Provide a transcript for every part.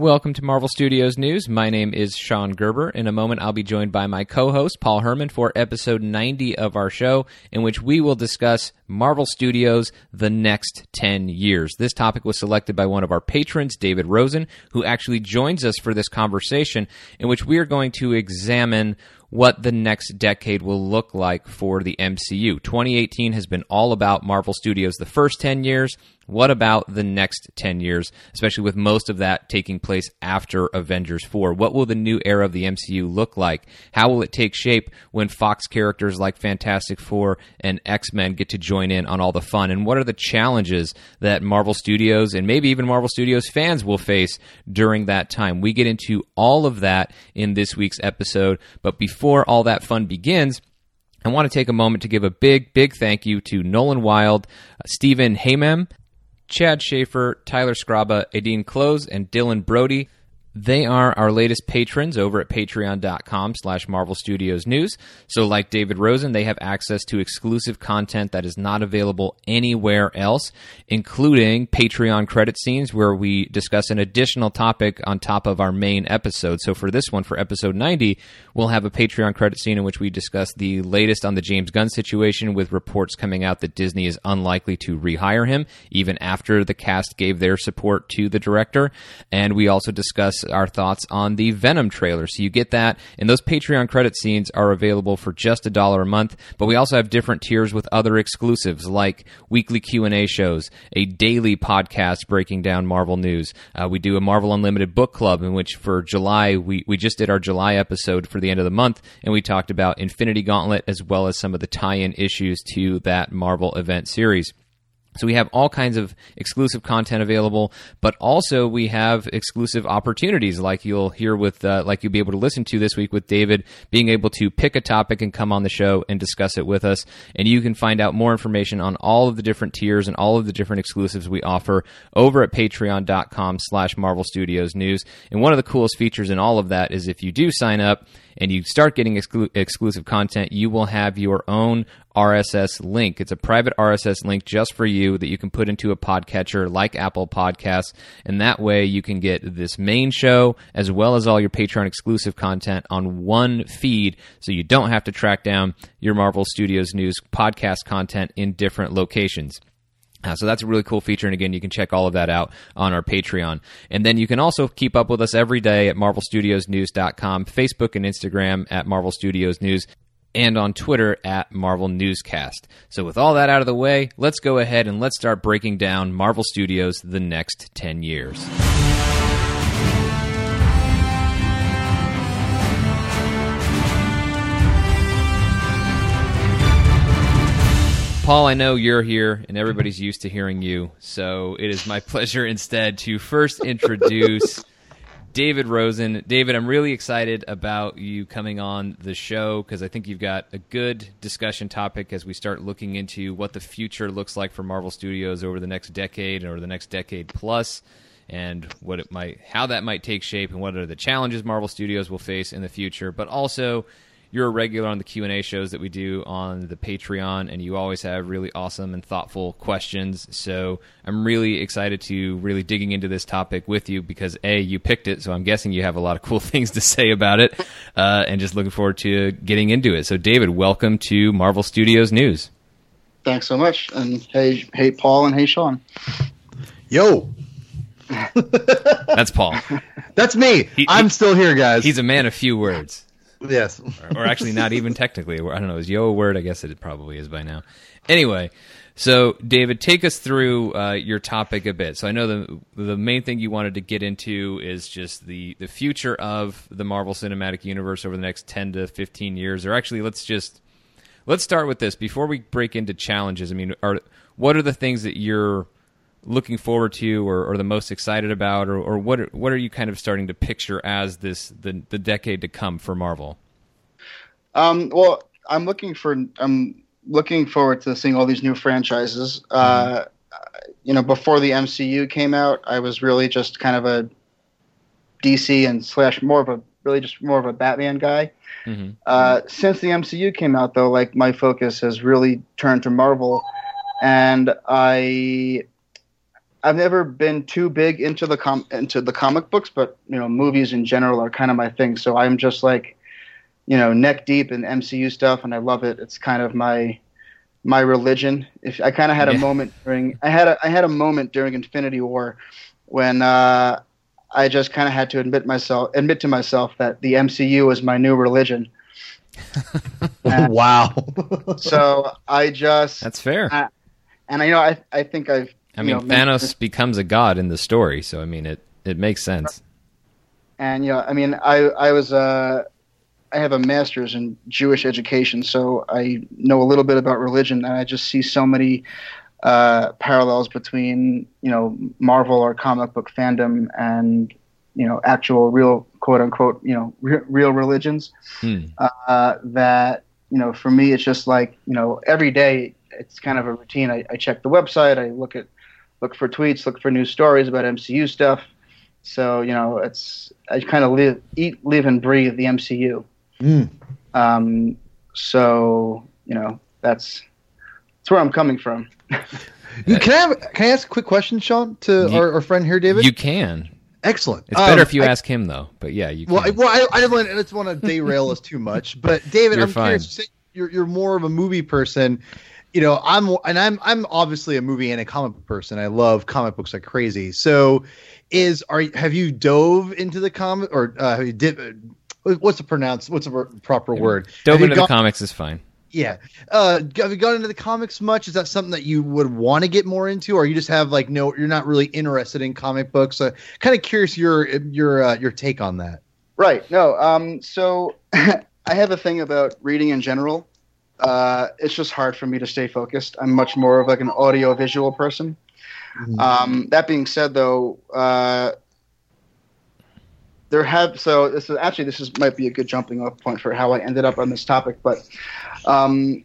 Welcome to Marvel Studios News. My name is Sean Gerber. In a moment, I'll be joined by my co host, Paul Herman, for episode 90 of our show, in which we will discuss Marvel Studios the next 10 years. This topic was selected by one of our patrons, David Rosen, who actually joins us for this conversation, in which we are going to examine what the next decade will look like for the MCU. 2018 has been all about Marvel Studios the first 10 years. What about the next 10 years, especially with most of that taking place after Avengers 4? What will the new era of the MCU look like? How will it take shape when Fox characters like Fantastic Four and X Men get to join in on all the fun? And what are the challenges that Marvel Studios and maybe even Marvel Studios fans will face during that time? We get into all of that in this week's episode. But before all that fun begins, I want to take a moment to give a big, big thank you to Nolan Wild, uh, Stephen Haymem, Chad Schaefer, Tyler Scraba, Adine Close, and Dylan Brody. They are our latest patrons over at patreon.com slash Marvel Studios News. So like David Rosen, they have access to exclusive content that is not available anywhere else, including Patreon credit scenes where we discuss an additional topic on top of our main episode. So for this one, for episode 90, we'll have a Patreon credit scene in which we discuss the latest on the James Gunn situation with reports coming out that Disney is unlikely to rehire him, even after the cast gave their support to the director. And we also discuss our thoughts on the Venom trailer. So you get that, and those Patreon credit scenes are available for just a dollar a month. But we also have different tiers with other exclusives like weekly Q and A shows, a daily podcast breaking down Marvel news. Uh, we do a Marvel Unlimited book club in which for July we we just did our July episode for the end of the month, and we talked about Infinity Gauntlet as well as some of the tie-in issues to that Marvel event series. So we have all kinds of exclusive content available, but also we have exclusive opportunities, like you'll hear with, uh, like you'll be able to listen to this week with David, being able to pick a topic and come on the show and discuss it with us. And you can find out more information on all of the different tiers and all of the different exclusives we offer over at patreon.com slash Marvel Studios News. And one of the coolest features in all of that is if you do sign up, and you start getting exclu- exclusive content, you will have your own RSS link. It's a private RSS link just for you that you can put into a podcatcher like Apple Podcasts. And that way you can get this main show as well as all your Patreon exclusive content on one feed so you don't have to track down your Marvel Studios News podcast content in different locations. Uh, so that's a really cool feature. And again, you can check all of that out on our Patreon. And then you can also keep up with us every day at marvelstudiosnews.com, Facebook and Instagram at Marvel Studios News, and on Twitter at Marvel Newscast. So with all that out of the way, let's go ahead and let's start breaking down Marvel Studios the next 10 years. Paul, I know you're here and everybody's used to hearing you, so it is my pleasure instead to first introduce David Rosen. David, I'm really excited about you coming on the show because I think you've got a good discussion topic as we start looking into what the future looks like for Marvel Studios over the next decade or the next decade plus and what it might how that might take shape and what are the challenges Marvel Studios will face in the future, but also you're a regular on the q&a shows that we do on the patreon and you always have really awesome and thoughtful questions. So i'm really excited to really digging into this topic with you because a you picked it so i'm guessing you have a lot of cool things to say about it uh, and just looking forward to getting into it. So david welcome to marvel studios news. Thanks so much. And hey hey paul and hey sean. Yo. That's paul. That's me. He, i'm he, still here guys. He's a man of few words Yes. or, or, actually, not even technically. I don't know. Is yo a word? I guess it probably is by now. Anyway, so David, take us through uh, your topic a bit. So I know the the main thing you wanted to get into is just the the future of the Marvel Cinematic Universe over the next ten to fifteen years. Or actually, let's just let's start with this before we break into challenges. I mean, are what are the things that you're looking forward to or, or the most excited about or, or what are, what are you kind of starting to picture as this the, the decade to come for Marvel? Um, well, I'm looking for I'm looking forward to seeing all these new franchises. Mm-hmm. Uh, you know, before the MCU came out, I was really just kind of a DC and slash more of a really just more of a Batman guy. Mm-hmm. Uh, since the MCU came out, though, like my focus has really turned to Marvel, and I I've never been too big into the com into the comic books, but you know, movies in general are kind of my thing. So I'm just like, you know, neck deep in MCU stuff, and I love it. It's kind of my my religion. If I kind of had a moment during, I had a I had a moment during Infinity War when uh, I just kind of had to admit myself admit to myself that the MCU was my new religion. wow. So I just That's fair. Uh, and I know I I think I've I mean, know, Thanos becomes a god in the story, so I mean, it it makes sense. and you know i mean i i was uh i have a master's in jewish education so i know a little bit about religion and i just see so many uh parallels between you know marvel or comic book fandom and you know actual real quote unquote you know re- real religions Hmm. uh that you know for me it's just like you know every day it's kind of a routine i, I check the website i look at look for tweets look for new stories about mcu stuff so you know, it's I kind of live, eat, live, and breathe the MCU. Mm. Um, so you know, that's that's where I'm coming from. You- Can I have, can I ask a quick question, Sean, to You- our, our friend here, David? You can. Excellent. It's better Um, if you I- ask him, though. But yeah, you can. Well, I, well, I, I don't want, I just want to derail us too much, but David, You're I'm fine. curious. You're you're more of a movie person. You know, I'm and I'm I'm obviously a movie and a comic book person. I love comic books like crazy. So, is are have you dove into the comic or uh, have you did? What's the pronounce? What's the proper word? Dove Have you into the comics is fine. Yeah. Uh, have you gone into the comics much? Is that something that you would want to get more into, or you just have like no, you're not really interested in comic books? Uh, kind of curious your your uh, your take on that. Right. No. Um. So I have a thing about reading in general. Uh, it's just hard for me to stay focused. I'm much more of like an audio visual person. Mhm. Um, that being said, though, uh, there have so this is actually this is might be a good jumping off point for how I ended up on this topic, but um,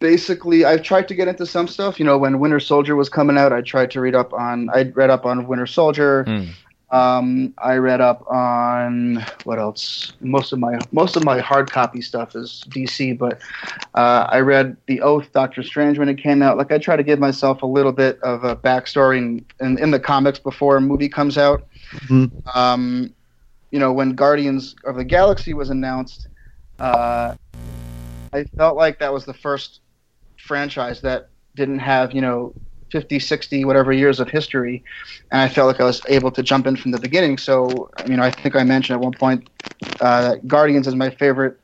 basically I've tried to get into some stuff. You know, when Winter Soldier was coming out, I tried to read up on. I read up on Winter Soldier. Hmm. Um, I read up on what else? Most of my most of my hard copy stuff is DC, but uh, I read The Oath, Doctor Strange when it came out. Like I try to give myself a little bit of a backstory in, in, in the comics before a movie comes out. Mhm. Um, you know, when Guardians of the Galaxy was announced, uh, I felt like that was the first franchise that didn't have you know 50, 60, whatever years of history, and I felt like I was able to jump in from the beginning. So, you know, I think I mentioned at one point uh, that Guardians is my favorite,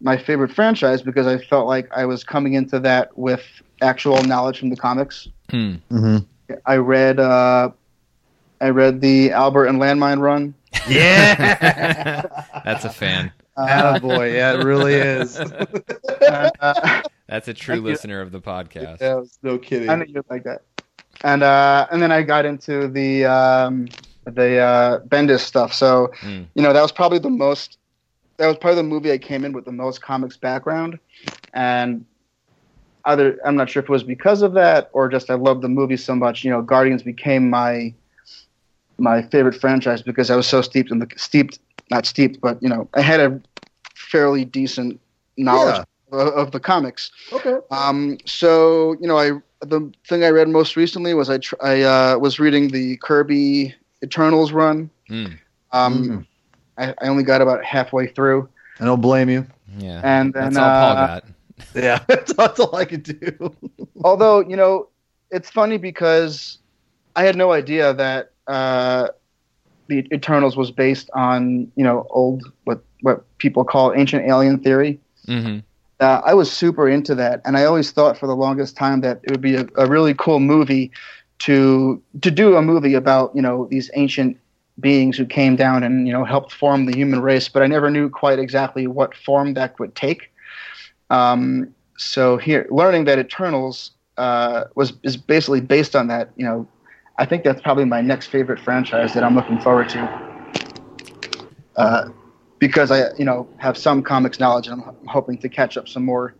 my favorite franchise because I felt like I was coming into that with actual knowledge from the comics. Hmm. Mm-hmm. I read, uh, I read the Abnett and Lanning run. Yeah. That's a fan. Uh, boy, yeah, it really is. uh, That's a true Thank you. listener of the podcast. yeah, no kidding. I knew you'd like that. And uh, and then I got into the um, the uh, Bendis stuff. So Mm. you know that was probably the most. That was probably the movie I came in with the most comics background, and either I'm not sure if it was because of that or just I loved the movie so much. You know, Guardians became my my favorite franchise because I was so steeped in the steeped not steeped, but you know I had a fairly decent knowledge of, of the comics. Okay. Um, so you know, I the thing I read most recently was I tr- I uh, was reading the Kirby Eternals run. Mm. Um, Mm. I, I only got about halfway through, I don't blame you. Yeah. and then That's all Paul uh, got. Yeah, that's, that's all I could do. although you know, it's funny because I had no idea that uh, the Eternals was based on you know old what what people call ancient alien theory. hmm uh, I was super into that, and I always thought for the longest time that it would be a, a really cool movie to to do a movie about you know these ancient beings who came down and you know helped form the human race, but I never knew quite exactly what form that would take. Um, so here, learning that Eternals uh, was is basically based on that, you know, I think that's probably my next favorite franchise that I'm looking forward to. Uh, because I, you know, have some comics knowledge, and I'm hoping to catch up some more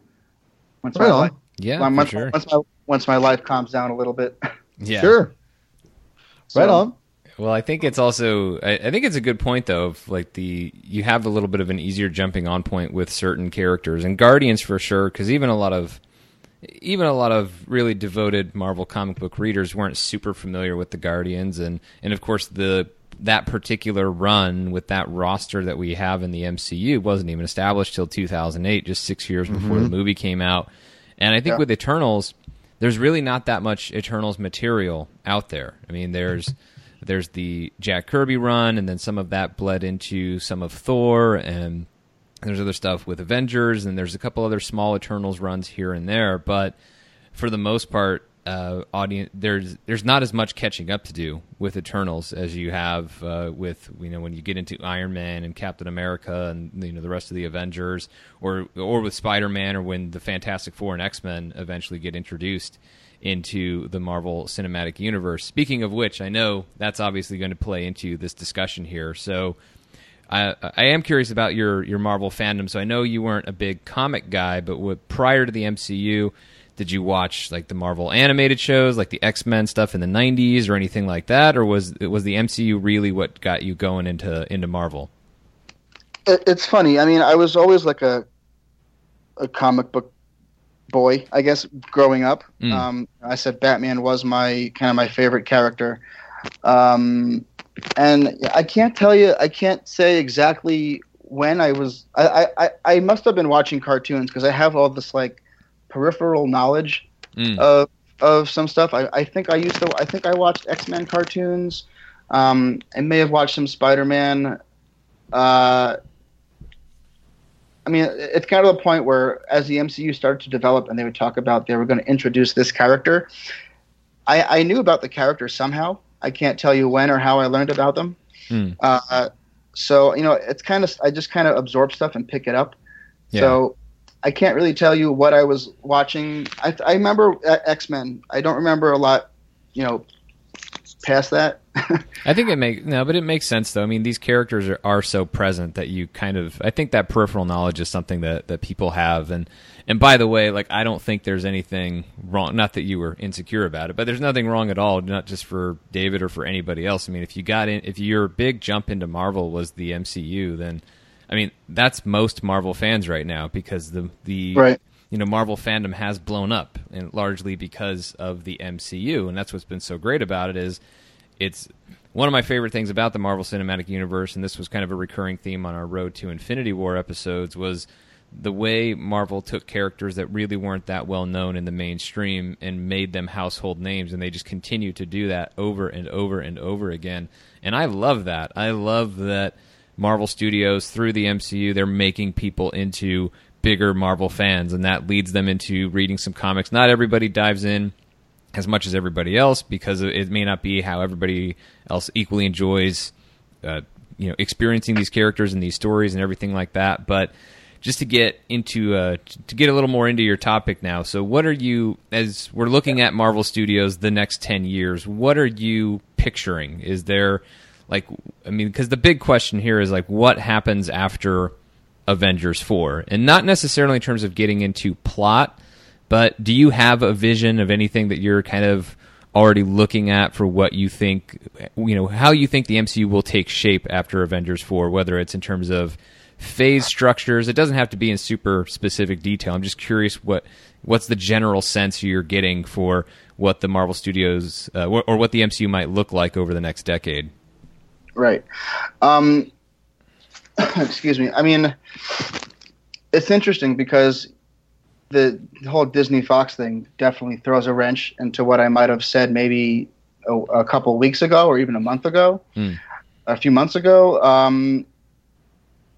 once my on. life, Yeah, well, for once, sure. once my once my life calms down a little bit. Yeah. Sure. So- Right on. Well, I think it's also I, I think it's a good point though of like the you have a little bit of an easier jumping on point with certain characters and Guardians for sure because even a lot of even a lot of really devoted Marvel comic book readers weren't super familiar with the Guardians, and and of course the that particular run with that roster that we have in the MCU wasn't even established till 2008, just six years mm-hmm. before the movie came out. And I think Yeah. with Eternals, there's really not that much Eternals material out there. I mean, there's there's the Jack Kirby run, and then some of that bled into some of Thor, and there's other stuff with Avengers, and there's a couple other small Eternals runs here and there. But for the most part, uh, audience there's there's not as much catching up to do with Eternals as you have uh, with you know when you get into Iron Man and Captain America and you know the rest of the Avengers, or or with Spider Man, or when the Fantastic Four and X Men eventually get introduced into the Marvel Cinematic Universe. Speaking of which, I know that's obviously going to play into this discussion here. So. I, I am curious about your, your Marvel fandom. So I know you weren't a big comic guy, but with, prior to the MCU, did you watch like the Marvel animated shows, like the X Men stuff in the '90s, or anything like that, or was was the MCU really what got you going into into Marvel? It, it's funny. I mean, I was always like a a comic book boy, I guess, growing up. Mm. Um, I said Batman was my kind of my favorite character. Um, and I can't tell you, I can't say exactly when I was. I I, I must have been watching cartoons because I have all this like peripheral knowledge Mm. of of some stuff. I, I think I used to. I think I watched X Men cartoons. Um, I may have watched some Spider Man. Uh, I mean, it's kind of the point where, as the MCU started to develop, and they would talk about they were going to introduce this character. I, I knew about the character somehow. I can't tell you when or how I learned about them. Hmm. Uh, so you know, it's kind of I just kind of absorb stuff and pick it up. Yeah. So I can't really tell you what I was watching. I, I remember uh, X Men. I don't remember a lot, you know, past that. I think it makes no, but it makes sense though. I mean, these characters are, are so present that you kind of. I think that peripheral knowledge is something that that people have, and and by the way, like I don't think there's anything wrong. Not that you were insecure about it, but there's nothing wrong at all. Not just for David or for anybody else. I mean, if you got in, if your big jump into Marvel was the MCU, then I mean that's most Marvel fans right now because the the Right. you know Marvel fandom has blown up, and largely because of the MCU, and that's what's been so great about it is it's one of my favorite things about the Marvel Cinematic Universe, and this was kind of a recurring theme on our Road to Infinity War episodes, was the way Marvel took characters that really weren't that well known in the mainstream and made them household names, and they just continue to do that over and over and over again. And I love that. I love that Marvel Studios through the MCU they're making people into bigger Marvel fans, and that leads them into reading some comics. Not everybody dives in as much as everybody else because it may not be how everybody else equally enjoys uh, you know experiencing these characters and these stories and everything like that. But just to get into uh, to get a little more into your topic now so what are you as we're looking at marvel studios the next 10 years what are you picturing? Is there like i mean because the big question here is like what happens after avengers 4 and not necessarily in terms of getting into plot but do you have a vision of anything that you're kind of already looking at for what you think, you know, how you think the MCU will take shape after Avengers 4, whether it's in terms of phase structures? It doesn't have to be in super specific detail. I'm just curious what what's the general sense you're getting for what the Marvel Studios uh, or what the MCU might look like over the next decade. Right. Um, excuse me. I mean, it's interesting because the whole Disney Fox thing definitely throws a wrench into what I might have said maybe a, a couple weeks ago or even a month ago, Mm. a few months ago. Um,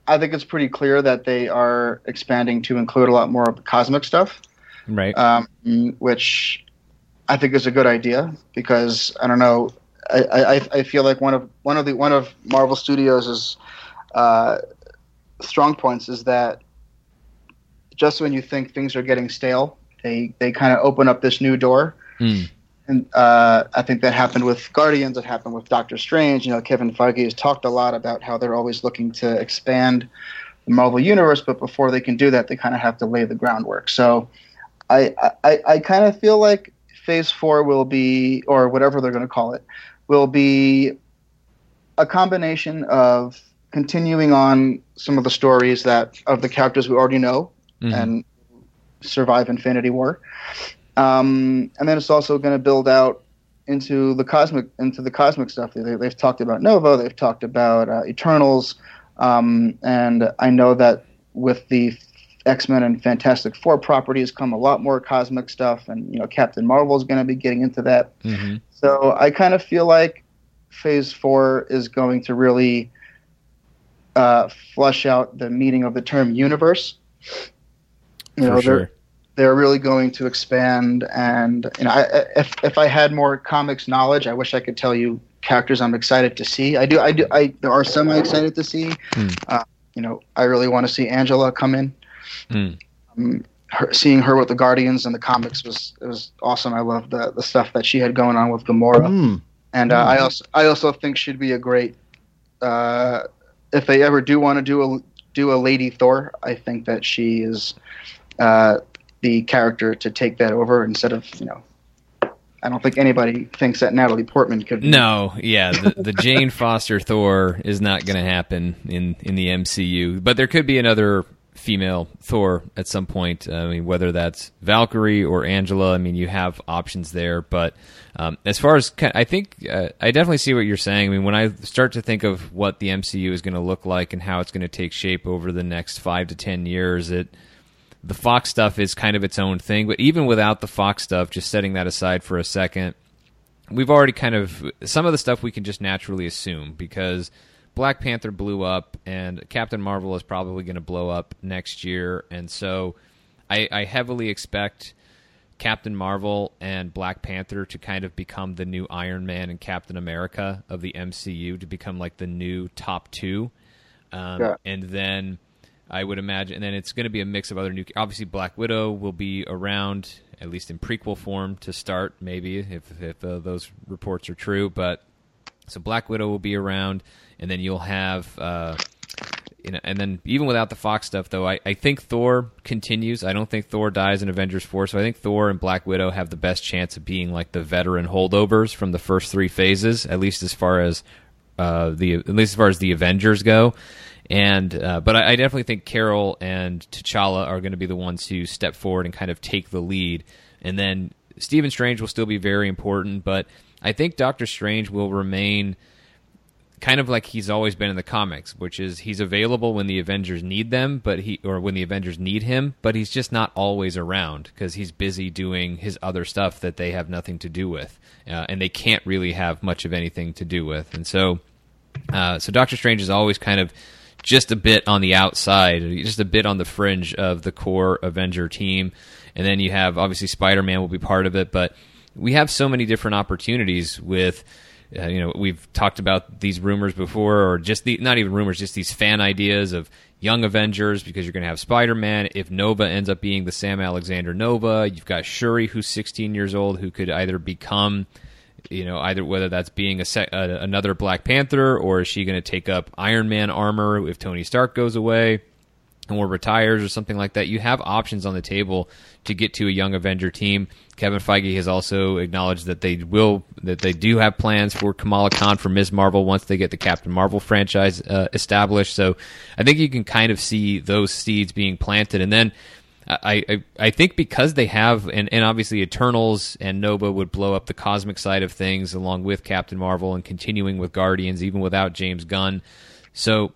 I think it's pretty clear that they are expanding to include a lot more of the cosmic stuff Right. um, which I think is a good idea because I don't know. I, I, I feel like one of one of the one of Marvel Studios' uh, strong points is that just when you think things are getting stale, they they kind of open up this new door. Mm. And uh, I think that happened with Guardians. It happened with Doctor Strange. You know, Kevin Feige has talked a lot about how they're always looking to expand the Marvel universe, but before they can do that, they kind of have to lay the groundwork. So, I I, I kind of feel like Phase Four will be, or whatever they're going to call it, will be a combination of continuing on some of the stories that of the characters we already know Mhm. and survive Infinity War. Um, and then it's also going to build out into the cosmic into the cosmic stuff. They, have talked about Nova, they've talked about uh, Eternals, um, and I know that with the X Men and Fantastic Four properties come a lot more cosmic stuff, and you know Captain Marvel is going to be getting into that. Mm-hmm. So I kind of feel like Phase Four is going to really uh, flush out the meaning of the term universe. You For know, sure. they're they're really going to expand, and you know, I, if if I had more comics knowledge, I wish I could tell you characters I'm excited to see. I do, I do, I there are some I'm excited to see. Mm. Uh, you know, I really want to see Angela come in. Mm. Um, her, seeing her with the Guardians and the comics was it was awesome. I love the the stuff that she had going on with Gamora, mm. and uh, mm. I also I also think she'd be a great uh, if they ever do want to do a do a Lady Thor. I think that she is uh, the character to take that over instead of you know I don't think anybody thinks that Natalie Portman could. No, yeah, the, the Jane Foster Thor is not going to happen in in the MCU, but there could be another female Thor at some point. I mean, whether that's Valkyrie or Angela, I mean, you have options there. But um, as far as I think, uh, I definitely see what you're saying. I mean, when I start to think of what the MCU is going to look like and how it's going to take shape over the next five to ten years, it the Fox stuff is kind of its own thing. But even without the Fox stuff, just setting that aside for a second, we've already kind of some of the stuff we can just naturally assume because Black Panther blew up and Captain Marvel is probably going to blow up next year, and so I, I heavily expect. Captain Marvel and Black Panther to kind of become the new Iron Man and Captain America of the MCU to become like the new top two. Um, yeah. And then I would imagine. And then it's going to be a mix of other new. Obviously, Black Widow will be around at least in prequel form to start, maybe if if uh, those reports are true. But so Black Widow will be around, and then you'll have. Uh, you know, and then even without the Fox stuff, though, I, I think Thor continues. I don't think Thor dies in Avengers Four, so I think Thor and Black Widow have the best chance of being like the veteran holdovers from the first three phases, at least as far as uh, the at least as far as the Avengers go. And uh, but I, I, definitely think Carol and T'Challa are going to be the ones who step forward and kind of take the lead. And then Stephen Strange will still be very important, but I think Doctor Strange will remain kind of like he's always been in the comics, which is he's available when the Avengers need them, but he or when the Avengers need him, but he's just not always around because he's busy doing his other stuff that they have nothing to do with, uh, and they can't really have much of anything to do with. And so, uh, so Doctor Strange is always kind of just a bit on the outside, just a bit on the fringe of the core Avenger team. And then you have obviously Spider Man will be part of it, but we have so many different opportunities with. Uh, you know, we've talked about these rumors before, or just the not even rumors, just these fan ideas of young Avengers because you're going to have Spider Man. If Nova ends up being the Sam Alexander Nova, you've got Shuri, who's 16 years old, who could either become you know, either whether that's being a sec- uh, another Black Panther or is she going to take up Iron Man armor if Tony Stark goes away or retires or something like that. You have options on the table to get to a young Avenger team. Kevin Feige has also acknowledged that they will that they do have plans for Kamala Khan for Ms. Marvel once they get the Captain Marvel franchise uh, established. So I think you can kind of see those seeds being planted, and then I, I, I think because they have and, and obviously Eternals and Nova would blow up the cosmic side of things along with Captain Marvel and continuing with Guardians even without James Gunn. So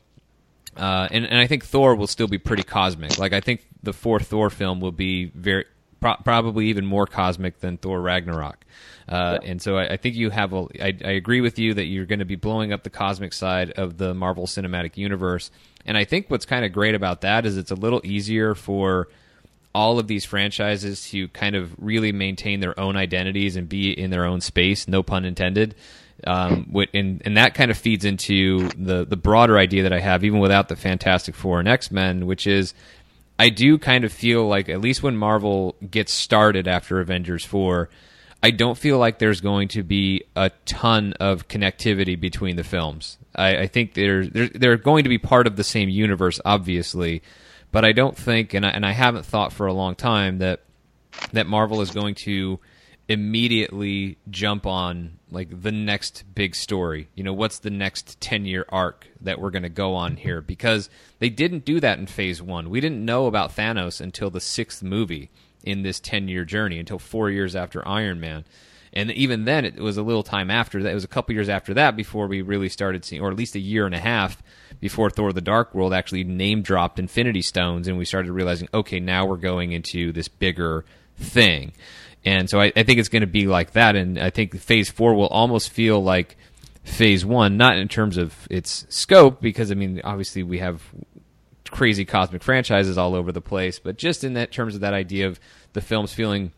uh, and and I think Thor will still be pretty cosmic. Like I think the fourth Thor film will be very pro- probably even more cosmic than Thor Ragnarok. Uh, yeah. And so I, I, think you have a. I, I agree with you that you're going to be blowing up the cosmic side of the Marvel Cinematic Universe. And I think what's kind of great about that is it's a little easier for all of these franchises to kind of really maintain their own identities and be in their own space, no pun intended. Um, and, and that kind of feeds into the, the broader idea that I have, even without the Fantastic Four and X Men, which is I do kind of feel like, at least when Marvel gets started after Avengers 4, I don't feel like there's going to be a ton of connectivity between the films. I, I think they're, they're, they're going to be part of the same universe, obviously but I don't think, and I, and I haven't thought for a long time that that Marvel is going to immediately jump on like the next big story. You know, what's the next 10-year arc that we're going to go on here because they didn't do that in phase 1. We didn't know about Thanos until the 6th movie in this 10-year journey until 4 years after Iron Man. And even then it was a little time after that. It was a couple years after that before we really started seeing or at least a year and a half before Thor the Dark World actually name dropped Infinity Stones and we started realizing okay, now we're going into this bigger thing. And so I, I think it's going to be like that. And I think phase four will almost feel like phase one, not in terms of its scope, because I mean, obviously we have crazy cosmic franchises all over the place, but just in that terms of that idea of the films feeling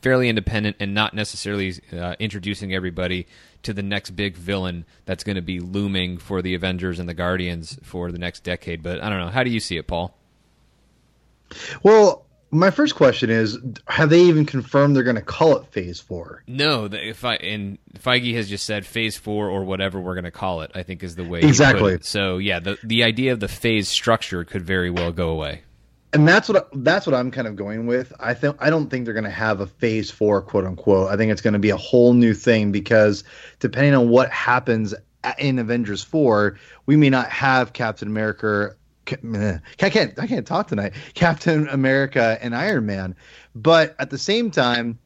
fairly independent and not necessarily uh, introducing everybody to the next big villain that's going to be looming for the Avengers and the Guardians for the next decade. But I don't know. How do you see it, Paul? Well, my first question is: Have they even confirmed they're going to call it Phase Four? No, if I and Feige has just said Phase Four or whatever we're going to call it. I think is the way exactly. So yeah, the the idea of the phase structure could very well go away. And that's what that's what I'm kind of going with. I think I don't think they're going to have a Phase Four, quote unquote. I think it's going to be a whole new thing because depending on what happens in Avengers Four, we may not have Captain America I can't I can't talk tonight. Captain America and Iron Man, but at the same time,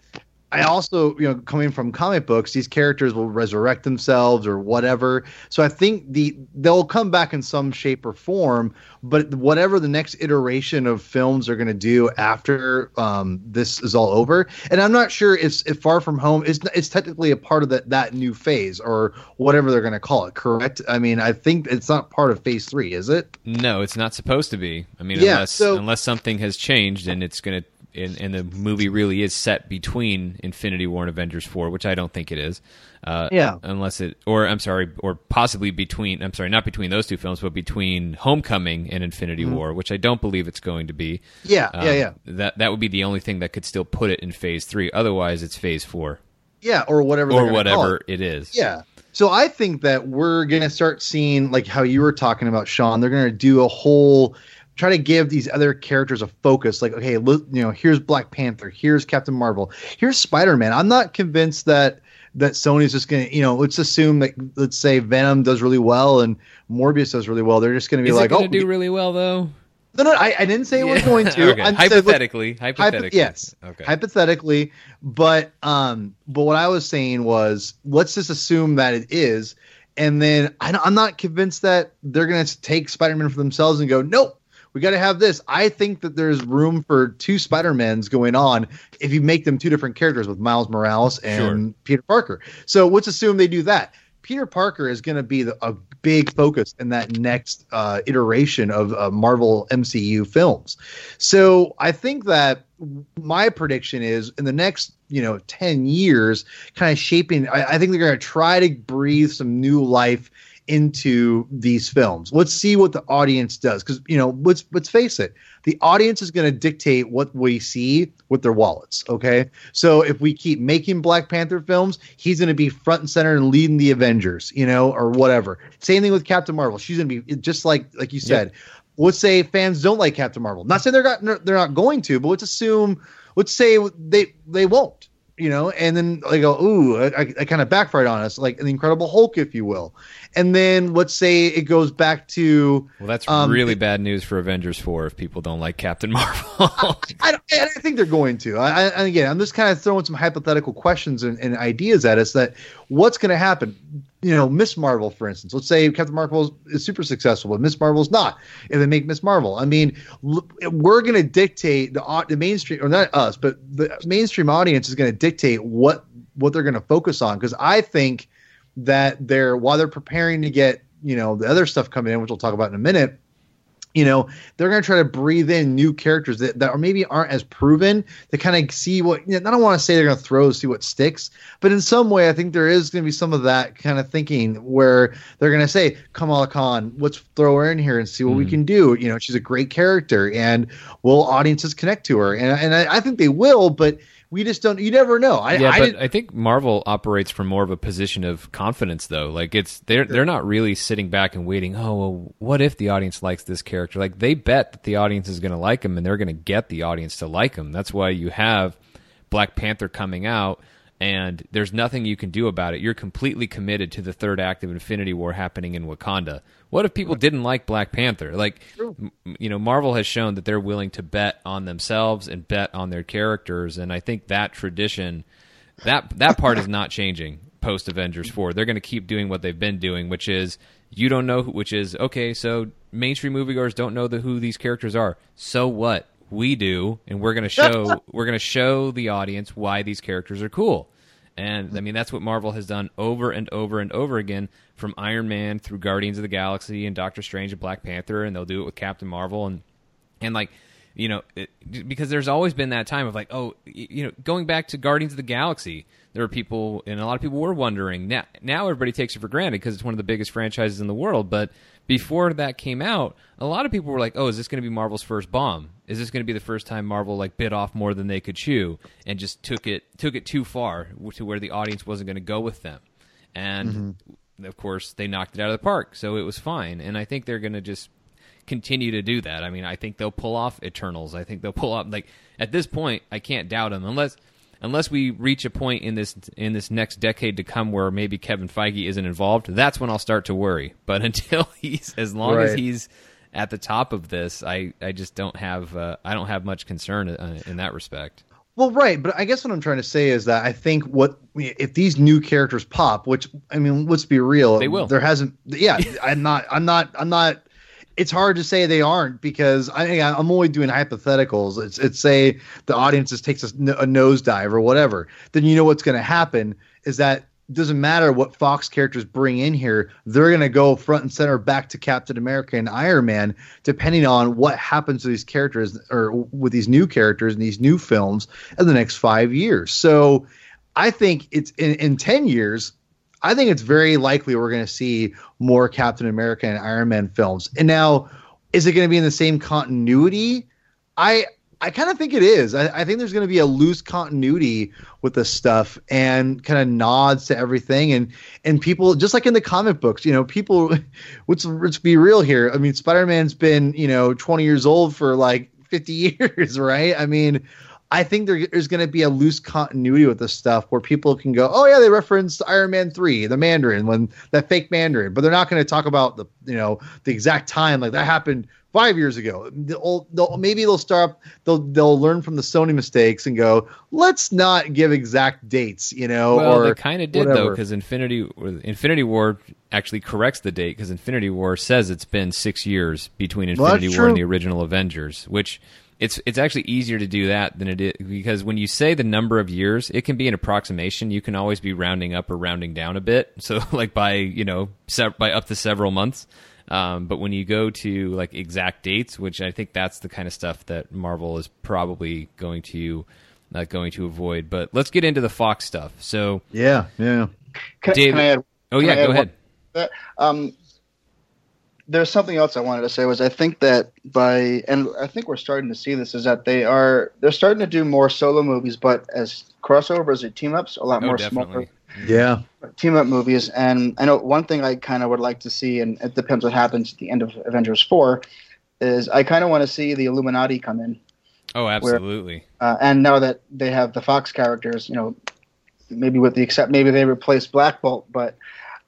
I also you know coming from comic books, these characters will resurrect themselves or whatever. So I think the they'll come back in some shape or form. But whatever the next iteration of films are going to do after um, this is all over, and I'm not sure if, if Far From Home is it's technically a part of that that new phase or whatever they're going to call it. Correct? I mean, I think it's not part of Phase Three, is it? No, it's not supposed to be. I mean, yeah, unless so, unless something has changed and it's going to and, and, the movie really is set between Infinity War and Avengers Four, which I don't think it is. Uh, yeah. Unless it, or I'm sorry, or possibly between. I'm sorry, not between those two films, but between Homecoming and Infinity mm-hmm. War, which I don't believe it's going to be. Yeah, um, yeah, yeah. That that would be the only thing that could still put it in Phase Three. Otherwise, it's Phase Four. Yeah, or whatever. Or whatever it. it is. Yeah. So I think that we're gonna start seeing like how you were talking about, Sean. They're gonna do a whole try to give these other characters a focus like okay look you know here's black panther here's captain marvel here's spider-man i'm not convinced that that sony's just gonna you know let's assume that let's say venom does really well and morbius does really well they're just gonna be Is like oh do really well though no, no, I, I didn't say it was going to. okay. Hypothetically, said, hypothetically, hypo- yes, okay. hypothetically. But um, but what I was saying was, let's just assume that it is, and then I, I'm not convinced that they're going to take Spider-Man for themselves and go, nope, we got to have this. I think that there's room for two Spider-Mans going on if you make them two different characters with Miles Morales and sure. Peter Parker. So let's assume they do that. Peter Parker is going to be the, a big focus in that next uh, iteration of uh, Marvel MCU films. So I think that my prediction is in the next you know 10 years kind of shaping I, I think they're going to try to breathe some new life into these films. Let's see what the audience does because you know let's let's face it, the audience is going to dictate what we see with their wallets. Okay, so if we keep making Black Panther films, he's going to be front and center and leading the Avengers, you know, or whatever. Same thing with Captain Marvel. She's going to be just like like you said. Yep. Let's say fans don't like Captain Marvel. Not saying they're not they're not going to, but let's assume let's say they they won't you know, and then they go, ooh, I, I kind of backfired on us, like an Incredible Hulk, if you will. And then let's say it goes back to. Well, that's um, really bad news for Avengers 4 if people don't like Captain Marvel. I, I, I, think they're going to. I, I, again, I'm just kind of throwing some hypothetical questions and, and ideas at us that what's going to happen? You know, Miss Marvel, for instance. Let's say Captain Marvel is super successful, but Miss Marvel's not. and they make Miss Marvel, I mean, we're going to dictate the the mainstream, or not us, but the mainstream audience is going to dictate what what they're going to focus on. Because I think that they're while they're preparing to get you know the other stuff coming in, which we'll talk about in a minute you know they're going to try to breathe in new characters that, that are maybe aren't as proven to kind of see what you know, i don't want to say they're going to throw see what sticks but in some way i think there is going to be some of that kind of thinking where they're going to say kamala khan let's throw her in here and see what mm. we can do you know she's a great character and will audiences connect to her and, and I, I think they will but we just don't. You never know. I, yeah, I but I think Marvel operates from more of a position of confidence, though. Like it's they're they're not really sitting back and waiting. Oh, well, what if the audience likes this character? Like they bet that the audience is going to like him, and they're going to get the audience to like him. That's why you have Black Panther coming out and there's nothing you can do about it. You're completely committed to the third act of Infinity War happening in Wakanda. What if people didn't like Black Panther? Like, m- you know, Marvel has shown that they're willing to bet on themselves and bet on their characters, and I think that tradition, that that part is not changing post Avengers four. They're going to keep doing what they've been doing, which is you don't know, who, which is okay. So mainstream moviegoers don't know the, who these characters are. So what? We do, and we're going to show we're going to show the audience why these characters are cool. And I mean, that's what Marvel has done over and over and over again from Iron Man through Guardians of the Galaxy and Doctor Strange and Black Panther, and they'll do it with Captain Marvel. And and like you know it, because there's always been that time of like oh you know going back to Guardians of the Galaxy, there were people and a lot of people were wondering. Now now everybody takes it for granted because it's one of the biggest franchises in the world, but before that came out, a lot of people were like, "Oh, is this going to be Marvel's first bomb? Is this going to be the first time Marvel like bit off more than they could chew and just took it took it too far to where the audience wasn't going to go with them?" And mm-hmm. of course, they knocked it out of the park, so it was fine. And I think they're going to just continue to do that. I mean, I think they'll pull off Eternals. I think they'll pull off like at this point, I can't doubt them unless unless we reach a point in this in this next decade to come where maybe Kevin Feige isn't involved. That's when I'll start to worry. But until he's as long as he's at the top of this, I I just don't have uh, I don't have much concern uh, in that respect. Well, right, but I guess what I'm trying to say is that I think what if these new characters pop, which I mean, let's be real, They will. There hasn't, yeah. I'm not, I'm not, I'm not. It's hard to say they aren't because I, I'm only doing hypotheticals. It's, it's say the audience just takes a, a nosedive or whatever. Then you know what's going to happen is that doesn't matter what Fox characters bring in here. They're going to go front and center back to Captain America and Iron Man, depending on what happens to these characters or with these new characters and these new films in the next five years. So I think it's in, in 10 years, I think it's very likely we're going to see more Captain America and Iron Man films. And now, is it going to be in the same continuity? I I kind of think it is. I, I think there's going to be a loose continuity with this stuff and kind of nods to everything and and people just like in the comic books, you know, people. Let's let's be real here. I mean, Spider Man's been you know 20 years old for like 50 years, right? I mean. I think there, there's going to be a loose continuity with this stuff where people can go, oh yeah, they referenced Iron Man three, the Mandarin, when that fake Mandarin, but they're not going to talk about the you know the exact time like that happened five years ago. They'll, they'll, maybe they'll start they'll they'll learn from the Sony mistakes and go, let's not give exact dates, you know, Well, or they kind of did though, because Infinity Infinity War actually corrects the date because Infinity War says it's been six years between Well, Infinity War and the original Avengers, which it's it's actually easier to do that than it is because when you say the number of years, it can be an approximation. You can always be rounding up or rounding down a bit, so like by you know sev- by up to several months. Um, but when you go to like exact dates, which I think that's the kind of stuff that Marvel is probably going to not going to avoid. But let's get into the Fox stuff. So. yeah, yeah. Can, David- can I add? Oh Can yeah, I go one- ahead. that? Um, there's something else I wanted to say was I think that by and I think we're starting to see this is that they are they're starting to do more solo movies, but as crossovers or team ups, a lot Oh, more definitely. Yeah. team up movies. And I know one thing I kind of would like to see, and it depends what happens at the end of Avengers four, is I kind of want to see the Illuminati come in. Oh, absolutely. Uh, and now that they have the Fox characters, you know, maybe with the except maybe they replace Black Bolt, but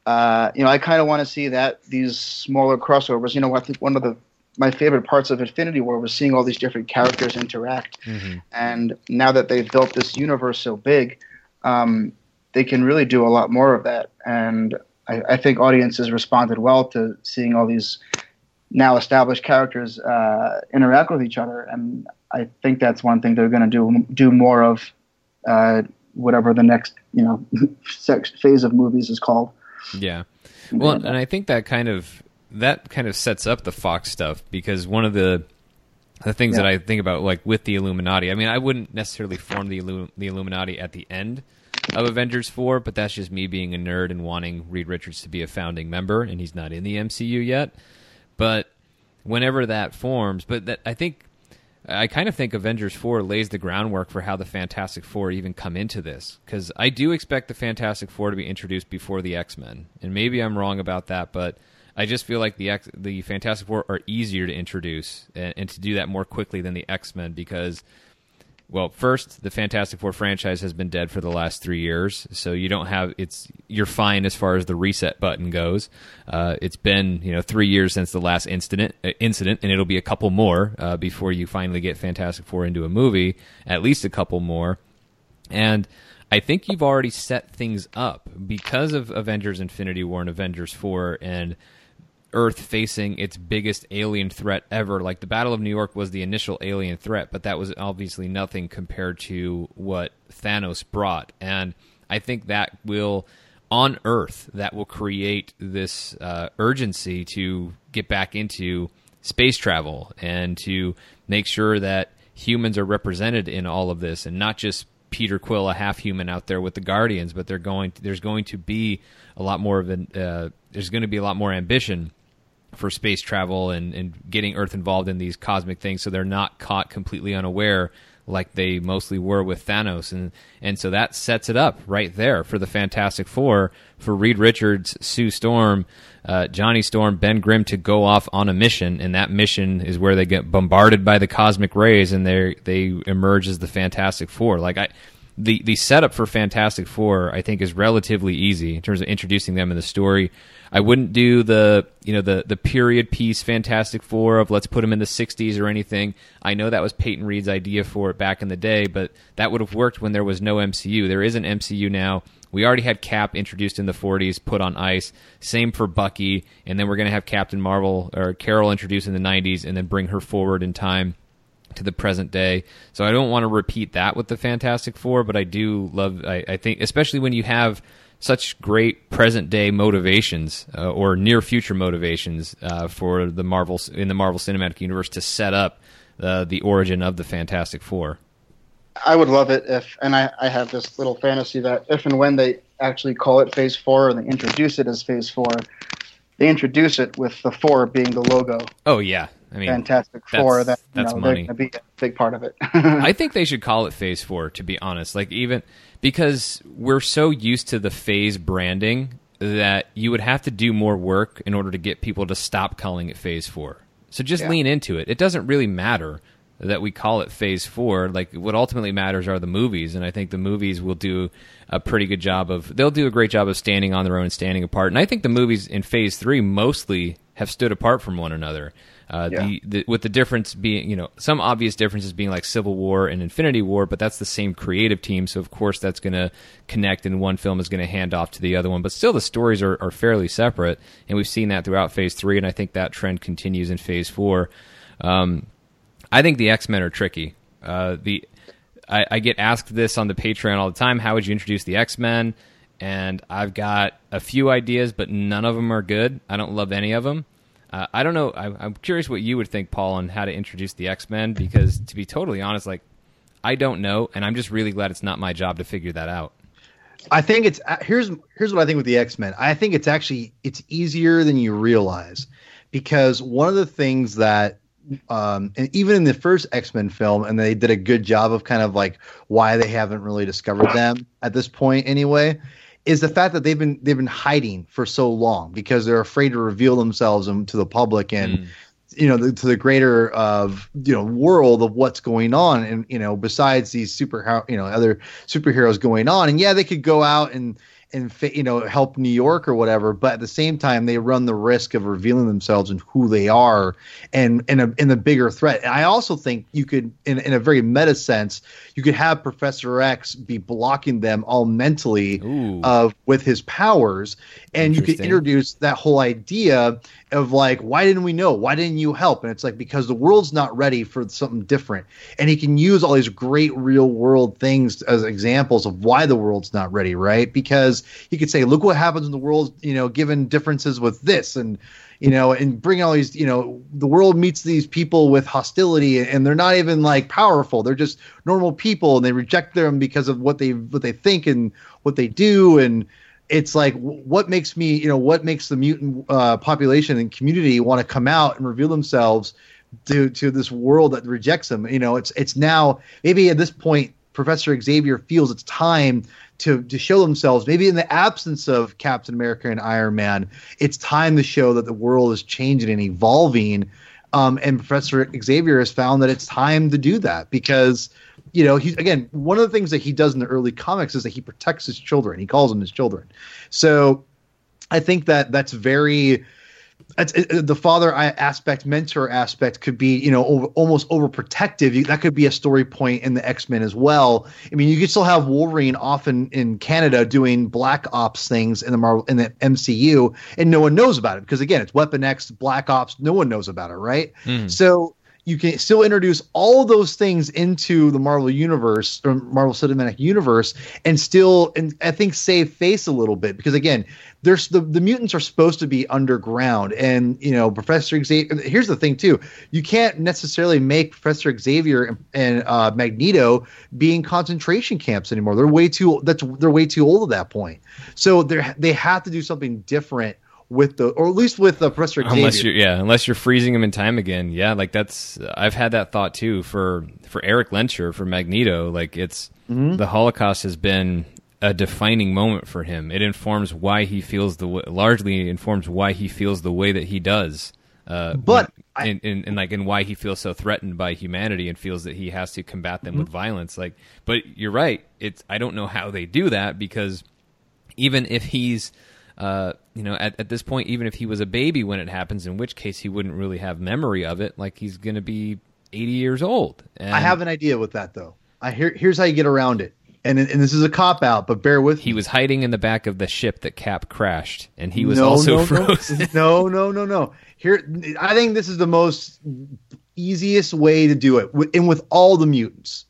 uh, you know, I kind of want to see that these smaller crossovers. You know, I think one of the my favorite parts of Infinity War was seeing all these different characters interact. Mhm. And now that they've built this universe so big, um, they can really do a lot more of that. And I, I think audiences responded well to seeing all these now established characters uh, interact with each other. And I think that's one thing they're going to do do more of, uh, whatever the next you know phase of movies is called. Yeah. Well, and I think that kind of that kind of sets up the Fox stuff because one of the the things Yeah. that I think about like with the Illuminati. I mean, I wouldn't necessarily form the Illu- the Illuminati at the end of Avengers 4, but that's just me being a nerd and wanting Reed Richards to be a founding member and he's not in the MCU yet. But whenever that forms, but that I think I kind of think Avengers 4 lays the groundwork for how the Fantastic Four even come into this. Because I do expect the Fantastic Four to be introduced before the X Men. And maybe I'm wrong about that, but I just feel like the X, the Fantastic Four are easier to introduce and, and to do that more quickly than the X Men because well, first, the Fantastic Four franchise has been dead for the last three years, so you don't have it's you're fine as far as the reset button goes. Uh, it's been you know three years since the last incident uh, incident, and it'll be a couple more uh, before you finally get Fantastic Four into a movie, at least a couple more, and. I think you've already set things up because of Avengers Infinity War and Avengers 4 and Earth facing its biggest alien threat ever. Like the Battle of New York was the initial alien threat, but that was obviously nothing compared to what Thanos brought. And I think that will, on Earth, that will create this uh, urgency to get back into space travel and to make sure that humans are represented in all of this and not just Peter Quill, a half human out there with the Guardians, but they're going. To, there's going to be a lot more of an. Uh, there's going to be a lot more ambition for space travel and, and getting Earth involved in these cosmic things, so they're not caught completely unaware like they mostly were with Thanos, and and so that sets it up right there for the Fantastic Four for Reed Richards, Sue Storm, uh, Johnny Storm, Ben Grimm to go off on a mission, and that mission is where they get bombarded by the cosmic rays, and they they emerge as the Fantastic Four. Like I. The, the setup for Fantastic Four, I think, is relatively easy in terms of introducing them in the story. I wouldn't do the you know the the period piece Fantastic Four of let's put them in the '60s or anything. I know that was Peyton Reed's idea for it back in the day, but that would have worked when there was no MCU. There is an MCU now. We already had Cap introduced in the 40s, put on ice. Same for Bucky, and then we're going to have Captain Marvel or Carol introduced in the 90s, and then bring her forward in time to the present day. So I don't want to repeat that with the Fantastic Four, but I do love. I, I think, especially when you have such great present day motivations uh, or near future motivations uh, for the Marvel in the Marvel Cinematic Universe to set up uh, the origin of the Fantastic Four. I would love it if, and I, I have this little fantasy that if and when they actually call it Phase Four and they introduce it as Phase Four, they introduce it with the four being the logo. Oh yeah, I mean, Fantastic Four. That you know, they're going to be a big part of it. I think they should call it Phase Four. To be honest, like even because we're so used to the phase branding that you would have to do more work in order to get people to stop calling it phase four. So just yeah. lean into it. It doesn't really matter that we call it phase four. Like what ultimately matters are the movies, and I think the movies will do a pretty good job of. They'll do a great job of standing on their own, standing apart. And I think the movies in phase three mostly have stood apart from one another. Uh, yeah. the, the, with the difference being, you know, some obvious differences being like Civil War and Infinity War, but that's the same creative team, so of course that's going to connect, and one film is going to hand off to the other one. But still, the stories are, are fairly separate, and we've seen that throughout Phase Three, and I think that trend continues in Phase Four. Um, I think the X Men are tricky. Uh, the I, I get asked this on the Patreon all the time. How would you introduce the X Men? And I've got a few ideas, but none of them are good. I don't love any of them. Uh, I don't know. I, am curious what you would think, Paul, on how to introduce the X Men. Because to be totally honest, like I don't know, and I'm just really glad it's not my job to figure that out. I think it's uh, here's here's what I think with the X Men. I think it's actually it's easier than you realize because one of the things that um, and even in the first X Men film, and they did a good job of kind of like why they haven't really discovered them at this point anyway, is the fact that they've been they've been hiding for so long because they're afraid to reveal themselves to the public and mm. you know the, to the greater of you know world of what's going on and you know besides these super you know other superheroes going on and yeah they could go out and and you know help New York or whatever, but at the same time they run the risk of revealing themselves and who they are and in a in the bigger threat. And I also think you could in in a very meta sense, you could have Professor X be blocking them all mentally of with his powers and you could introduce that whole idea of like why didn't we know? Why didn't you help? And it's like because the world's not ready for something different. And he can use all these great real world things as examples of why the world's not ready right? Because he could say look what happens in the world you know given differences with this and you know and bring all these you know the world meets these people with hostility and they're not even like powerful. They're just normal people and they reject them because of what they what they think and what they do and it's like what makes me you know what makes the mutant uh, population and community want to come out and reveal themselves to to this world that rejects them? You know it's it's now maybe at this point professor xavier feels it's time to to show themselves maybe in the absence of captain america and iron man it's time to show that the world is changing and evolving Um, and Professor Xavier has found that it's time to do that because, you know, he's again one of the things that he does in the early comics is that he protects his children. He calls them his children. So, I think that that's very it, uh, uh, the father uh, aspect, mentor aspect could be, you know, over, almost overprotective. You, that could be a story point in the X Men as well. I mean, you could still have Wolverine often in Canada doing Black Ops things in the Marvel in the MCU, and no one knows about it because again, it's Weapon X, Black Ops. No one knows about it, right? Mm. So you can still introduce all those things into the Marvel universe or Marvel Cinematic Universe and still and I think save face a little bit because again, there's the, the mutants are supposed to be underground and you know Professor Xavier here's the thing too. You can't necessarily make Professor Xavier and, and uh, Magneto being concentration camps anymore. They're way too that's they're way too old at that point. So they they have to do something different with the or at least with the Professor Xavier. Unless you're yeah, unless you're freezing him in time again. Yeah, like that's I've had that thought too for for Erik Lehnsherr for Magneto. Like it's mm-hmm. the Holocaust has been a defining moment for him. It informs why he feels the largely informs why he feels the way that he does. Uh, but and, and, and, like and why he feels so threatened by humanity and feels that he has to combat them mm-hmm. with violence. Like, but you're right. It's I don't know how they do that because even if he's uh, you know, at, at this point, even if he was a baby when it happens, in which case he wouldn't really have memory of it, like he's going to be 80 years old. And I have an idea with that, though. I here's how you get around it. And, and this is a cop out, but bear with me. he me. was hiding in the back of the ship that Cap crashed, and he was no, also no, frozen. No, no, no, no. Here, I think this is the most easiest way to do it, and with all the mutants,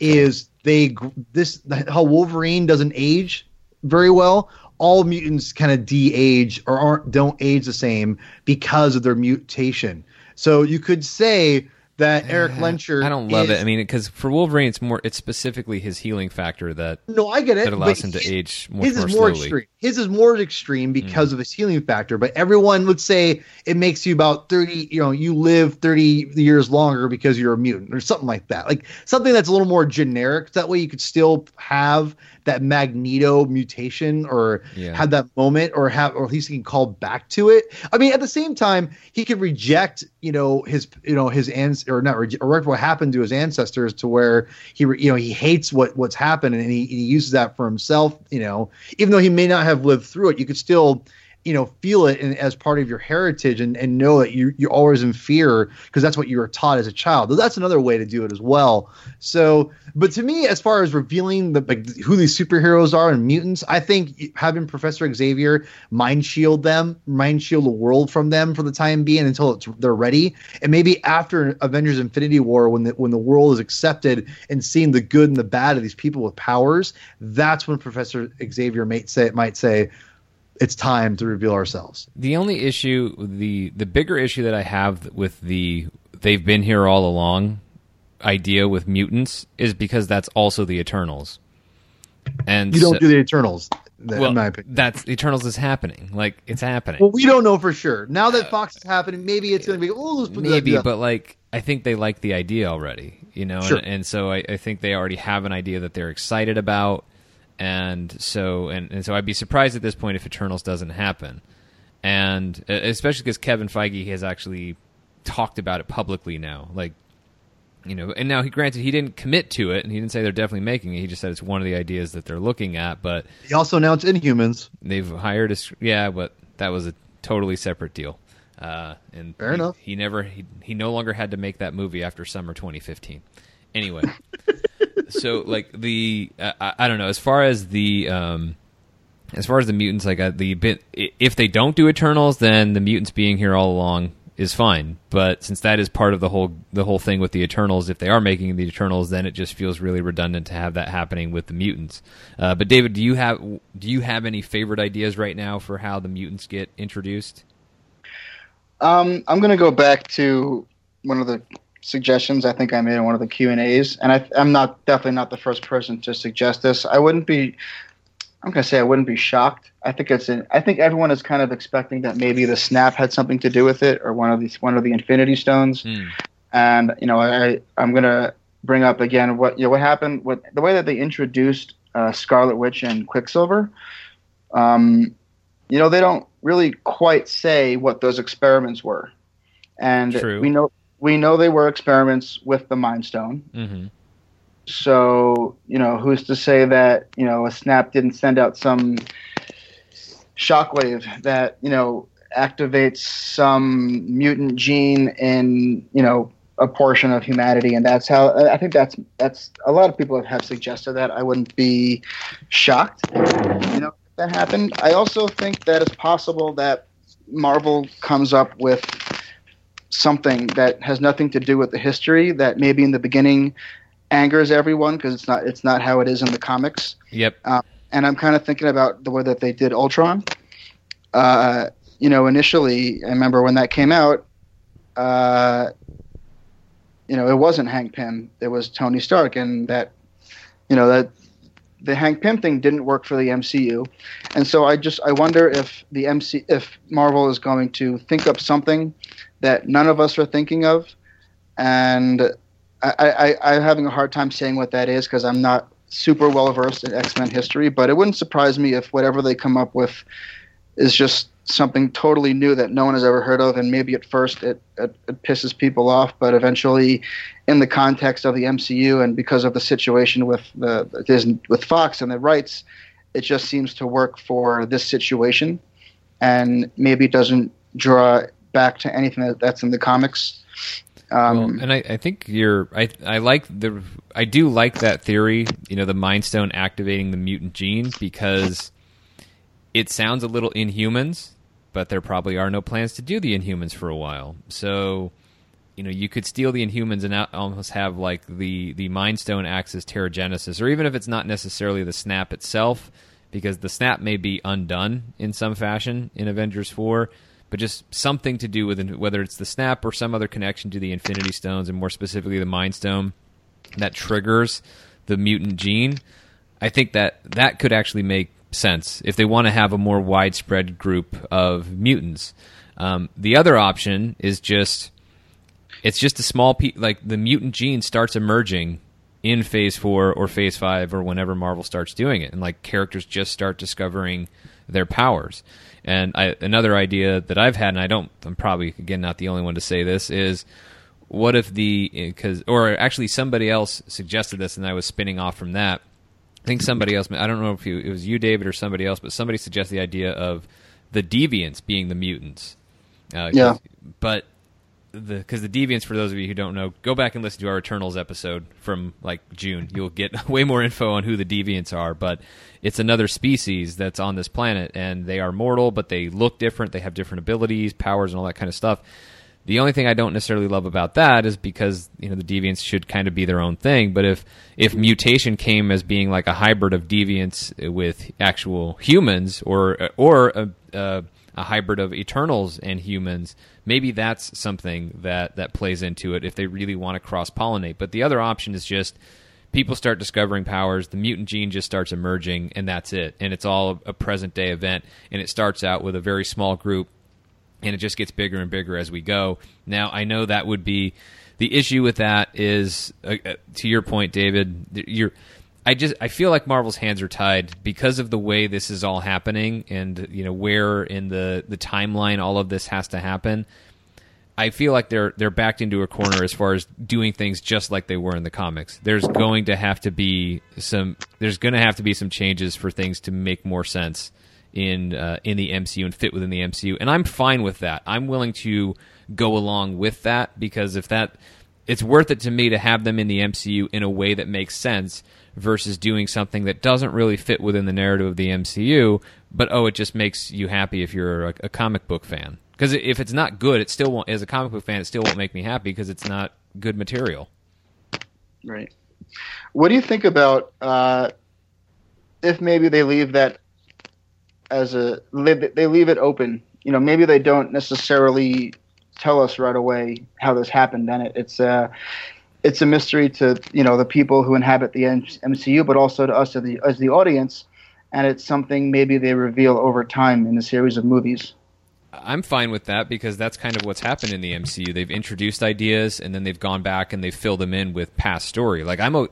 is they this how Wolverine doesn't age very well all mutants kind of de-age or aren't don't age the same because of their mutation. So you could say that Erik Lehnsherr. I don't love is, it. I mean, because for Wolverine, it's more. It's specifically his healing factor that. No, I get it. That allows him to age more, his more, is more slowly. extreme. His is more extreme because mm. of his healing factor. But everyone would say it makes you about thirty. You know, you live thirty years longer because you're a mutant or something like that. Like something that's a little more generic. That way, you could still have that Magneto mutation or yeah. have that moment or have or at least he can call back to it. I mean, at the same time, he could reject, you know, his you know his ans or not reject what happened to his ancestors to where he you know he hates what what's happened and he, he uses that for himself. You know, even though he may not have lived through it, you could still you know feel it in, as part of your heritage and, and know that you you're always in fear because that's what you were taught as a child. That's another way to do it as well. So, but to me, as far as revealing the like, who these superheroes are and mutants, I think having Professor Xavier mind shield them, mind shield the world from them for the time being until they're ready, and maybe after Avengers: Infinity War, when the when the world is accepted and seeing the good and the bad of these people with powers, that's when Professor Xavier might say might say it's time to reveal ourselves. The only issue, the the bigger issue that I have with the they've been here all along idea with mutants is because that's also the Eternals. And you don't so, do the Eternals. Well, in my opinion. that's Eternals is happening. Like it's happening. Well, we don't know for sure. Now that uh, Fox is happening, maybe it's going to be. Oh, maybe, but like I think they like the idea already. You know, sure. and, and, so I, I think they already have an idea that they're excited about and so and, and so I'd be surprised at this point if Eternals doesn't happen, and especially because Kevin Feige has actually talked about it publicly now, like you know, and now he granted he didn't commit to it, and he didn't say they're definitely making it. He just said it's one of the ideas that they're looking at. But he also announced Inhumans. They've hired a yeah, but that was a totally separate deal. Uh, and fair he, enough. He never he, he no longer had to make that movie after summer 2015. Anyway, so like the uh, I, I, don't know as far as the um as far as the mutants like uh, the bit if they don't do Eternals, then the mutants being here all along is fine. But since that is part of the whole the whole thing with the Eternals, if they are making the Eternals, then it just feels really redundant to have that happening with the mutants. Uh, but David, do you have do you have any favorite ideas right now for how the mutants get introduced? Um, I'm going to go back to one of the suggestions I think I made in one of the Q and A's, and I, am not definitely not the first person to suggest this. I wouldn't be. I'm gonna say I wouldn't be shocked. I think it's. An, I think everyone is kind of expecting that maybe the snap had something to do with it, or one of these one of the Infinity Stones. Mm. And you know, I I'm gonna bring up again what you know what happened with the way that they introduced uh, Scarlet Witch and Quicksilver. Um, you know, they don't really quite say what those experiments were. and True. we know we know they were experiments with the Mind Stone. hmm So you know, who's to say that you know a snap didn't send out some shockwave that you know activates some mutant gene in you know a portion of humanity, and that's how I think that's that's a lot of people have suggested that. I wouldn't be shocked, you know, if that happened. I also think that it's possible that Marvel comes up with something that has nothing to do with the history that maybe in the beginning angers everyone because it's not it's not how it is in the comics. Yep. And I'm kind of thinking about the way that they did Ultron. Uh, you know, initially, I remember when that came out. Uh, you know, it wasn't Hank Pym; it was Tony Stark, and that, you know, that the Hank Pym thing didn't work for the MCU, and so I just I wonder if the MC if Marvel is going to think up something that none of us are thinking of, and I, I, I'm having a hard time saying what that is because I'm not super well versed in X Men history, but it wouldn't surprise me if whatever they come up with is just something totally new that no one has ever heard of, and maybe at first it, it, it pisses people off, but eventually, in the context of the MCU and because of the situation with the Disney, with Fox and the rights, it just seems to work for this situation, and maybe doesn't draw back to anything that, that's in the comics. Um, well, and I, I think you're. I I like the. I do like that theory. You know, the Mind Stone activating the mutant gene because it sounds a little Inhumans, but there probably are no plans to do the Inhumans for a while. So, you know, you could steal the Inhumans and almost have like the the Mind Stone acts as Terrigenesis, or even if it's not necessarily the snap itself, because the snap may be undone in some fashion in Avengers Four but just something to do with whether it's the snap or some other connection to the Infinity Stones, and more specifically the Mind Stone that triggers the mutant gene. I think that that could actually make sense if they want to have a more widespread group of mutants. Um, the other option is just it's just a small pe- like the mutant gene starts emerging in phase 4 or phase 5 or whenever Marvel starts doing it and like characters just start discovering their powers. And I, another idea that I've had, and I don't, I'm probably again not the only one to say this, is what if the because or actually somebody else suggested this, and I was spinning off from that. I think somebody else, I don't know if you, it was you, David, or somebody else, but somebody suggested the idea of the deviants being the mutants. Uh, Yeah. But the because the deviants, for those of you who don't know, go back and listen to our Eternals episode from like June. You'll get way more info on who the deviants are. But it's another species that's on this planet, and they are mortal, but they look different. They have different abilities, powers, and all that kind of stuff. The only thing I don't necessarily love about that is because you know the deviants should kind of be their own thing. But if if mutation came as being like a hybrid of deviants with actual humans, or or a, a, a hybrid of Eternals and humans, maybe that's something that that plays into it if they really want to cross pollinate. But the other option is just people start discovering powers, the mutant gene just starts emerging, and that's it. And it's all a present day event, and it starts out with a very small group and it just gets bigger and bigger as we go. Now, I know that would be the issue with that is uh, uh, to your point, David. You're, I just I feel like Marvel's hands are tied because of the way this is all happening, and you know where in the the timeline all of this has to happen. I feel like they're they're backed into a corner as far as doing things just like they were in the comics. There's going to have to be some there's going to have to be some changes for things to make more sense in uh, in the MCU and fit within the MCU, and I'm fine with that. I'm willing to go along with that because if that it's worth it to me to have them in the MCU in a way that makes sense versus doing something that doesn't really fit within the narrative of the MCU, but oh, it just makes you happy if you're a, a comic book fan. Because if it's not good, it still won't. As a comic book fan, it still won't make me happy because it's not good material. Right. What do you think about uh, if maybe they leave that as a they leave it open? You know, maybe they don't necessarily tell us right away how this happened, and it, it's a it's a mystery to you know the people who inhabit the MCU, but also to us as the as the audience, and it's something maybe they reveal over time in a series of movies. I'm fine with that because that's kind of what's happened in the MCU. They've introduced ideas and then they've gone back and they've filled them in with past story. Like I'm a,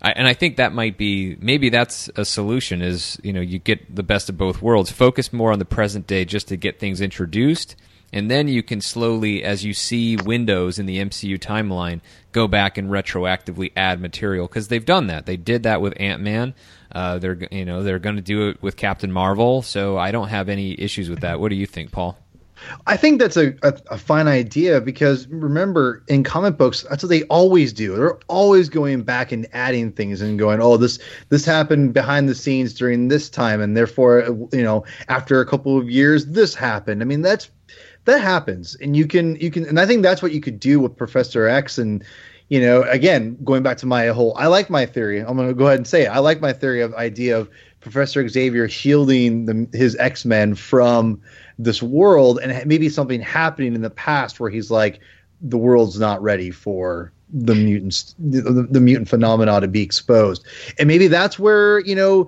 I, and I think that might be maybe that's a solution. Is you know you get the best of both worlds. Focus more on the present day just to get things introduced, and then you can slowly, as you see windows in the MCU timeline, go back and retroactively add material because they've done that. They did that with Ant Man. Uh, they're you know they're going to do it with Captain Marvel. So I don't have any issues with that. What do you think, Paul? I think that's a, a, a, fine idea because remember in comic books that's what they always do. They're always going back and adding things and going, oh this this happened behind the scenes during this time and therefore you know after a couple of years this happened. I mean that's that happens and you can you can and I think that's what you could do with Professor X and you know again going back to my whole I like my theory. I'm going to go ahead and say it. I like my theory of idea of Professor Xavier shielding the, his X Men from this world, and maybe something happening in the past where he's like, the world's not ready for the mutants the, the, mutant phenomena to be exposed and maybe that's where you know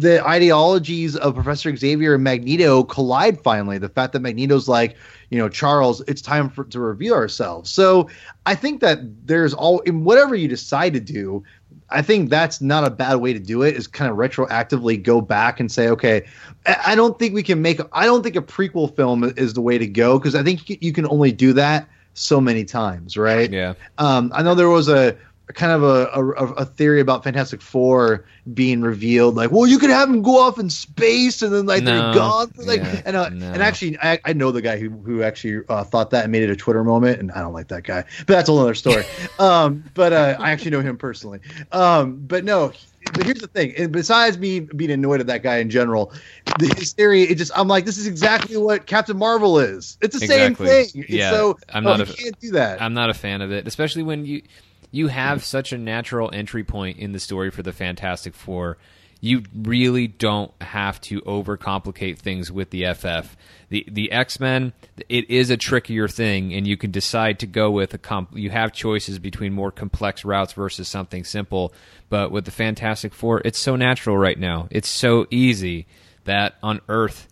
the ideologies of professor xavier and magneto collide finally the fact that magneto's like you know charles it's time for to reveal ourselves so i think that there's all in whatever you decide to do I think that's not a bad way to do it. Is kind of retroactively go back and say, okay, I don't think we can make. I don't think a prequel film is the way to go because I think you can only do that so many times, right? Yeah. Um, I know there was a kind of a, a, a, theory about Fantastic Four being revealed, like, well, you could have them go off in space and then like no, they're gone. Like, yeah, and uh, no. and actually, I, I know the guy who who actually uh, thought that and made it a Twitter moment, and I don't like that guy, but that's a whole other story. um, but uh, I actually know him personally. Um, but no. But here's the thing. And besides me being annoyed at that guy in general, his theory, it just I'm like, this is exactly what Captain Marvel is. It's the exactly. same thing. Yeah, so I'm oh, not. a, can't do that. I'm not a fan of it, especially when you you have such a natural entry point in the story for the Fantastic Four. You really don't have to overcomplicate things with the FF. The the X Men, it is a trickier thing, and you can decide to go with a comp. You have choices between more complex routes versus something simple. But with the Fantastic Four, it's so natural right now. It's so easy that on Earth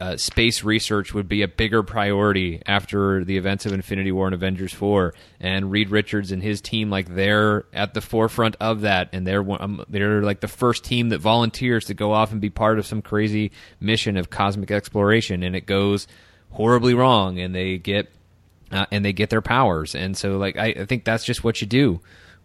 uh, space research would be a bigger priority after the events of Infinity War and Avengers 4. And Reed Richards and his team, like they're at the forefront of that, and they're um, they're like the first team that volunteers to go off and be part of some crazy mission of cosmic exploration, and it goes horribly wrong, and they get uh, and they get their powers, and so like I, I think that's just what you do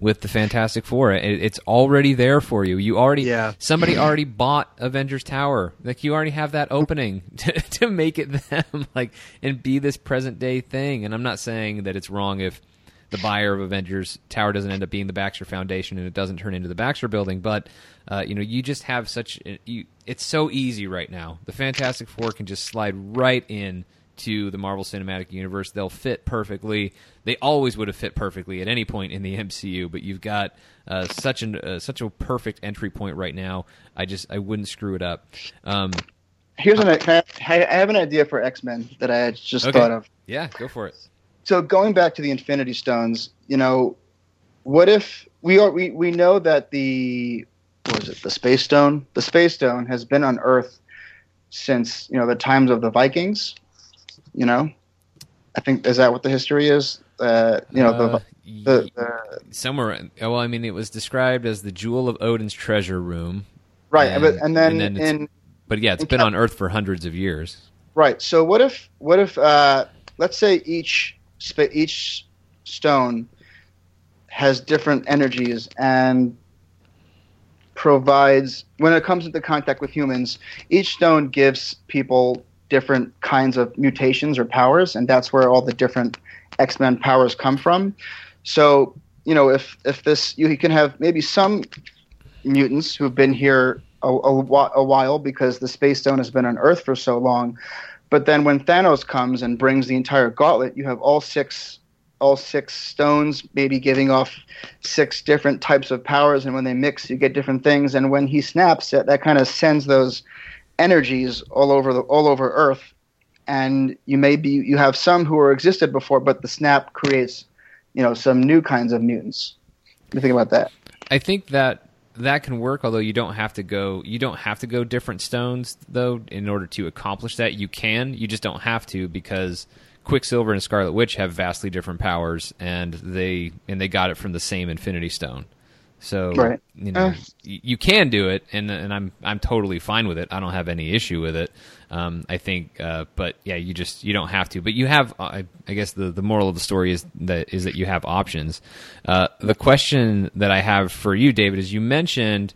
with the Fantastic Four. It, it's already there for you. You already yeah. somebody already bought Avengers Tower. Like you already have that opening to, to make it them like and be this present day thing. And I'm not saying that it's wrong if the buyer of Avengers Tower doesn't end up being the Baxter Foundation and it doesn't turn into the Baxter Building, but uh, you know you just have such you, it's so easy right now. The Fantastic Four can just slide right in to the Marvel Cinematic Universe. They'll fit perfectly. They always would have fit perfectly at any point in the MCU, but you've got uh, such an uh, such a perfect entry point right now. I just I wouldn't screw it up. Um, Here's an I have an idea for X Men that I had just okay. thought of. Yeah, go for it. So going back to the Infinity Stones, you know, what if we are we we know that the what was it the Space Stone? The Space Stone has been on Earth since you know the times of the Vikings you know, I think is that what the history is. Uh, you know, the, uh, the, the, somewhere. Well, I mean, it was described as the jewel of Odin's treasure room. Right, and, but and then, and then in, but yeah, it's been on Earth for hundreds of years. Right. So what if what if uh, let's say each each stone has different energies and provides when it comes into contact with humans each stone gives people different kinds of mutations or powers, and that's where all the different X Men powers come from. So you know, if if this you can have maybe some mutants who've been here a, a, a while because the space stone has been on Earth for so long. But then when Thanos comes and brings the entire gauntlet, you have all six all six stones maybe giving off six different types of powers and when they mix you get different things and when he snaps it that kind of sends those energies all over the all over Earth, and you may be you have some who are existed before, but the snap creates you know some new kinds of mutants. You think about that? I think that that can work although you don't have to go you don't have to go different stones though in order to accomplish that you can you just don't have to because quicksilver and scarlet witch have vastly different powers and they and they got it from the same infinity stone So Right. you know Uh. you can do it, and and I'm I'm totally fine with it. I don't have any issue with it. Um, I think, uh, but yeah, you just you don't have to. But you have. I, I guess the the moral of the story is that is that you have options. Uh, the question that I have for you, David, is you mentioned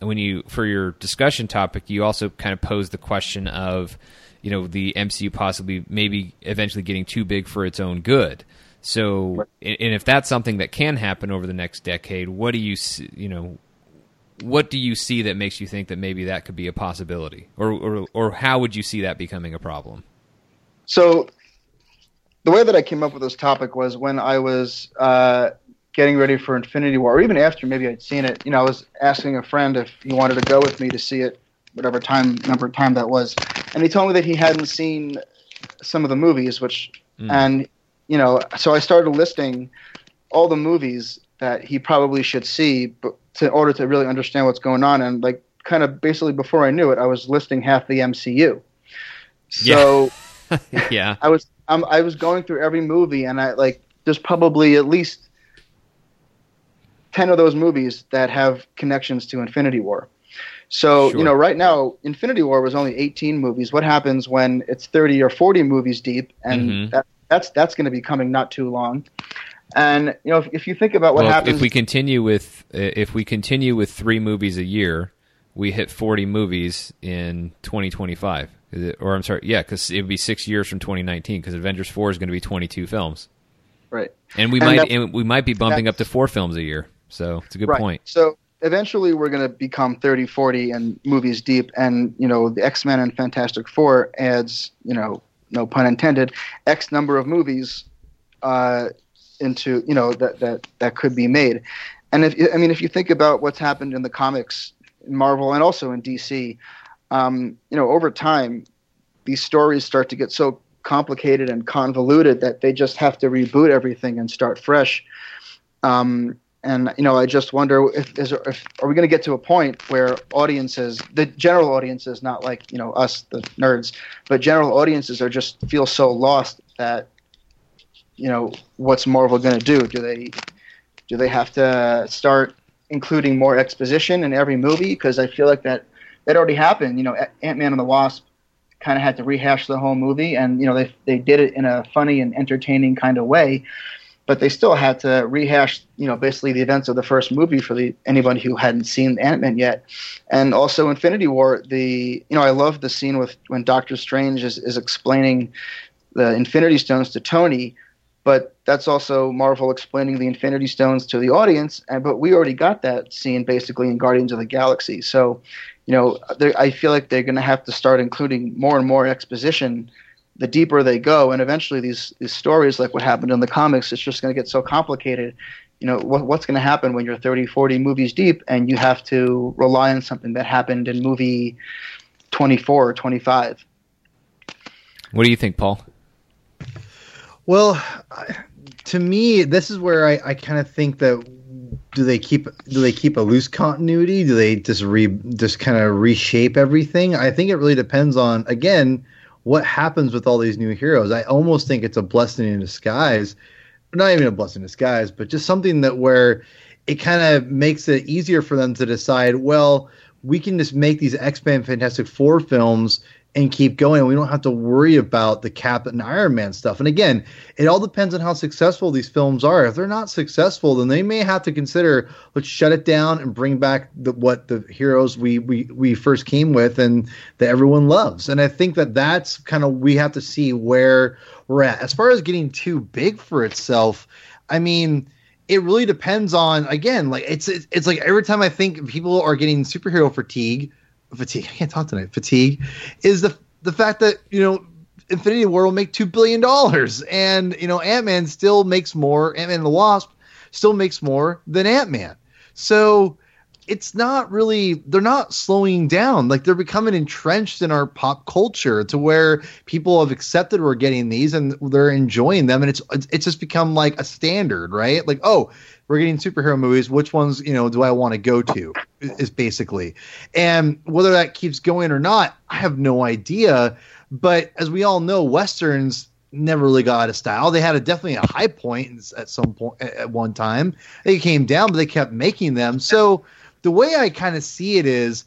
when you for your discussion topic, you also kind of posed the question of you know the MCU possibly maybe eventually getting too big for its own good. So, and if that's something that can happen over the next decade, what do you see, you know what do you see that makes you think that maybe that could be a possibility, or or or how would you see that becoming a problem? So the way that I came up with this topic was when I was uh, getting ready for Infinity War, or even after maybe I'd seen it. You know, I was asking a friend if he wanted to go with me to see it, whatever time number of time that was, and he told me that he hadn't seen some of the movies, which Mm. and you know, so I started listing all the movies that he probably should see, but to, in order to really understand what's going on, and like kind of basically before I knew it, I was listing half the MCU. So. yeah, I was um, I was going through every movie, and I like there's probably at least ten of those movies that have connections to Infinity War. So Sure. you know, right now, Infinity War was only 18 movies. What happens when it's 30 or 40 movies deep, and Mhm. that, that's that's going to be coming not too long. And you know, if, if you think about what well, happens, if we continue with if we continue with three movies a year, we hit forty movies in twenty twenty five. Or I'm sorry, yeah, because it would be six years from 2019. Because Avengers Four is going to be 22 films, right, and we And might and we might be bumping up to four films a year. So it's a good right. point. So eventually we're going to become 30, 40 and movies deep. And, you know, the X Men and Fantastic Four adds, you know, no pun intended, X number of movies uh, into, you know, that, that, that could be made. And if, I mean, if you think about what's happened in the comics, in Marvel and also in DC, um, you know, over time, these stories start to get so complicated and convoluted that they just have to reboot everything and start fresh. Um, and you know, I just wonder if, is, if are we going to get to a point where audiences, the general audiences, not like you know us, the nerds, but general audiences are just feel so lost that you know what's Marvel going to do? Do they do they have to start including more exposition in every movie? Because I feel like that that already happened. You know, Ant Man and the Wasp kind of had to rehash the whole movie, and you know they they did it in a funny and entertaining kind of way but they still had to rehash, you know, basically the events of the first movie for the anybody who hadn't seen Ant Man yet, and also Infinity War. The you know I love the scene with when Doctor Strange is, is explaining the Infinity Stones to Tony, but that's also Marvel explaining the Infinity Stones to the audience. And but we already got that scene basically in Guardians of the Galaxy. So, you know, I feel like they're going to have to start including more and more exposition the deeper they go, and eventually these these stories, like what happened in the comics, it's just going to get so complicated. You know, what, what's going to happen when you're 30, 40 movies deep, and you have to rely on something that happened in movie 24 or 25? What do you think, Paul? Well, I- to me, this is where I, I kind of think that do they keep do they keep a loose continuity? Do they just re just kind of reshape everything? I think it really depends on again what happens with all these new heroes. I almost think it's a blessing in disguise, not even a blessing in disguise, but just something that where it kind of makes it easier for them to decide. Well, we can just make these X Men Fantastic Four films and keep going. We don't have to worry about the Cap and Iron Man stuff. And again, it all depends on how successful these films are. If they're not successful, then they may have to consider let's shut it down and bring back the, what the heroes we, we we first came with and that everyone loves. And I think that that's kind of we have to see where we're at. As far as getting too big for itself, I mean, it really depends on again, like it's it's, it's like every time I think people are getting superhero fatigue, fatigue. I can't talk tonight. Fatigue is the the fact that you know Infinity War will make two billion dollars, and you know Ant Man still makes more. Ant Man and the Wasp still makes more than Ant Man. So it's not really they're not slowing down. Like they're becoming entrenched in our pop culture to where people have accepted we're getting these and they're enjoying them. And it's it's, just become like a standard right? Like oh we're getting superhero movies. Which ones you know do i want to go to? Is basically. And whether that keeps going or not i have no idea. But as we all know westerns never really got out of style. They had a definitely a high point at some point at one time. They came down, but they kept making them. So the way I kind of see it is,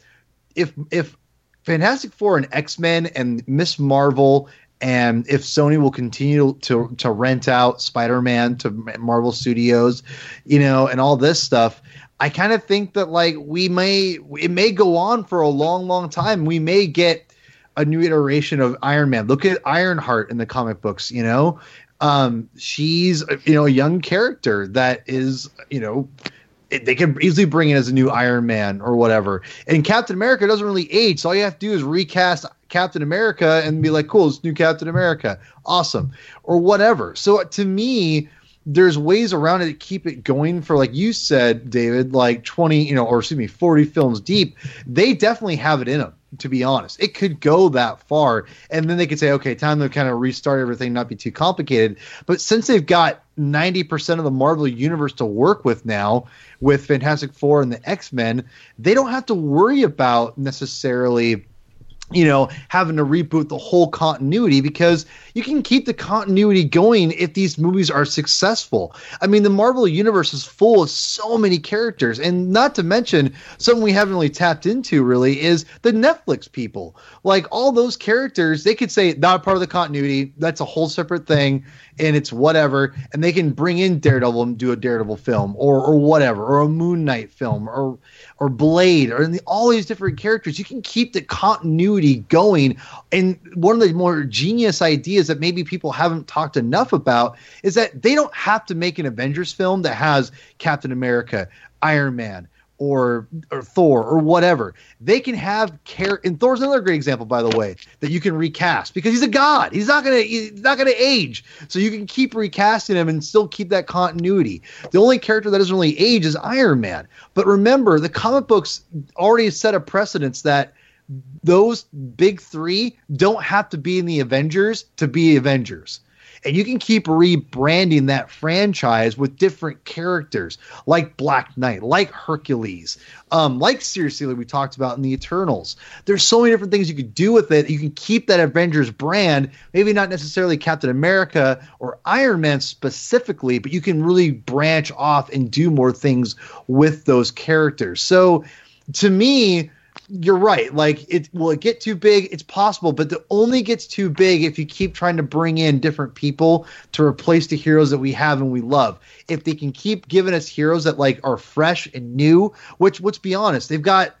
if if Fantastic Four and X Men and Miss Marvel and if Sony will continue to to rent out Spider Man to Marvel Studios, you know, and all this stuff, I kind of think that like we may it may go on for a long, long time. We may get a new iteration of Iron Man. Look at Ironheart in the comic books, you know. Um, she's you know a young character that is you know they could easily bring in as a new Iron Man or whatever. And Captain America doesn't really age, so all you have to do is recast Captain America and be like, "Cool, it's new Captain America, awesome," or whatever. So to me, there's ways around it to keep it going for like you said david like 20 you know or excuse me 40 films deep. They definitely have it in them to be honest. It could go that far and then they could say okay time to kind of restart everything not be too complicated. But since they've got 90% of the marvel universe to work with now with fantastic four and the x-men they don't have to worry about necessarily you know, having to reboot the whole continuity because you can keep the continuity going if these movies are successful. I mean, the Marvel universe is full of so many characters, and not to mention something we haven't really tapped into really is the Netflix people. Like all those characters, they could say not part of the continuity. That's a whole separate thing, and it's whatever. And they can bring in Daredevil and do a Daredevil film, or or whatever, or a Moon Knight film, or or Blade, or the, all these different characters. You can keep the continuity going. And one of the more genius ideas that maybe people haven't talked enough about is that they don't have to make an Avengers film that has Captain America, Iron Man, or or Thor or whatever. They can have care and Thor's another great example, by the way, that you can recast because he's a god. He's not gonna he's not gonna age. So you can keep recasting him and still keep that continuity. The only character that doesn't really age is Iron Man. But remember, the comic books already set a precedence that those big three don't have to be in the Avengers to be Avengers and you can keep rebranding that franchise with different characters like Black Knight, like Hercules, um, like seriously, like we talked about in the Eternals. There's so many different things you could do with it. You can keep that Avengers brand, maybe not necessarily Captain America or Iron Man specifically, but you can really branch off and do more things with those characters. So to me, you're right. Like it will it get too big? It's possible, but it only gets too big if you keep trying to bring in different people to replace the heroes that we have and we love. If they can keep giving us heroes that like are fresh and new, which let's be honest, they've got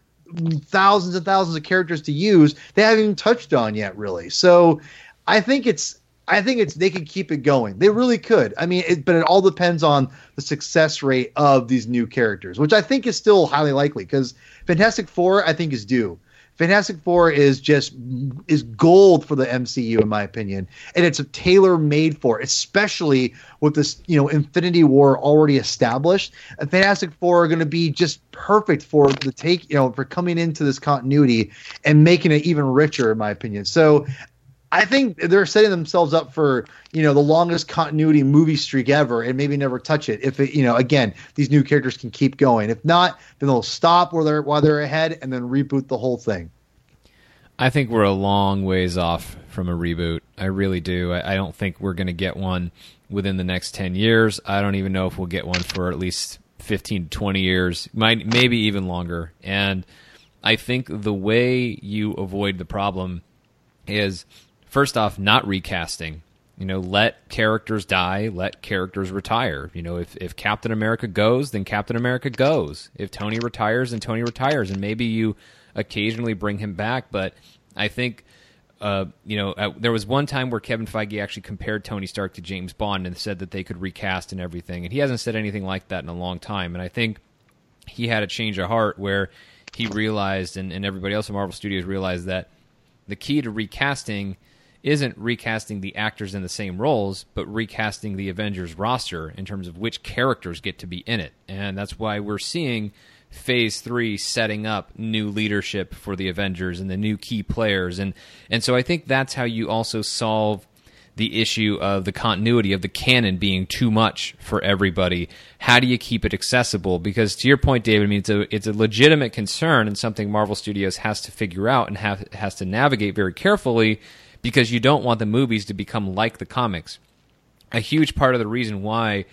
thousands and thousands of characters to use they haven't even touched on yet, really. So I think it's I think it's they could keep it going. They really could. I mean, it, but it all depends on the success rate of these new characters, which I think is still highly likely because Fantastic Four I think is due. Fantastic Four is just is gold for the MCU in my opinion, and it's a tailor made for, especially with this you know Infinity War already established. And Fantastic Four are going to be just perfect for the take you know for coming into this continuity and making it even richer in my opinion. So I think they're setting themselves up for you know the longest continuity movie streak ever, and maybe never touch it. If it, you know, again, these new characters can keep going. If not, then they'll stop where they're while they're ahead, and then reboot the whole thing. I think we're a long ways off from a reboot. I really do. I, I don't think we're going to get one within the next ten years. I don't even know if we'll get one for at least fifteen to twenty years, might maybe even longer. And I think the way you avoid the problem is first off, not recasting. You know, let characters die, let characters retire. You know, if, if Captain America goes, then Captain America goes. If Tony retires, then Tony retires. And maybe you occasionally bring him back. But I think, uh, you know, uh, there was one time where Kevin Feige actually compared Tony Stark to James Bond and said that they could recast and everything. And he hasn't said anything like that in a long time. And I think he had a change of heart where he realized, and, and everybody else at Marvel Studios realized that the key to recasting – isn't recasting the actors in the same roles, but recasting the Avengers roster in terms of which characters get to be in it. And that's why we're seeing phase three setting up new leadership for the Avengers and the new key players. And, and so I think that's how you also solve the issue of the continuity of the canon being too much for everybody. How do you keep it accessible? Because to your point, David, I mean it's a it's a legitimate concern and something Marvel Studios has to figure out and have, has to navigate very carefully because you don't want the movies to become like the comics. A huge part of the reason why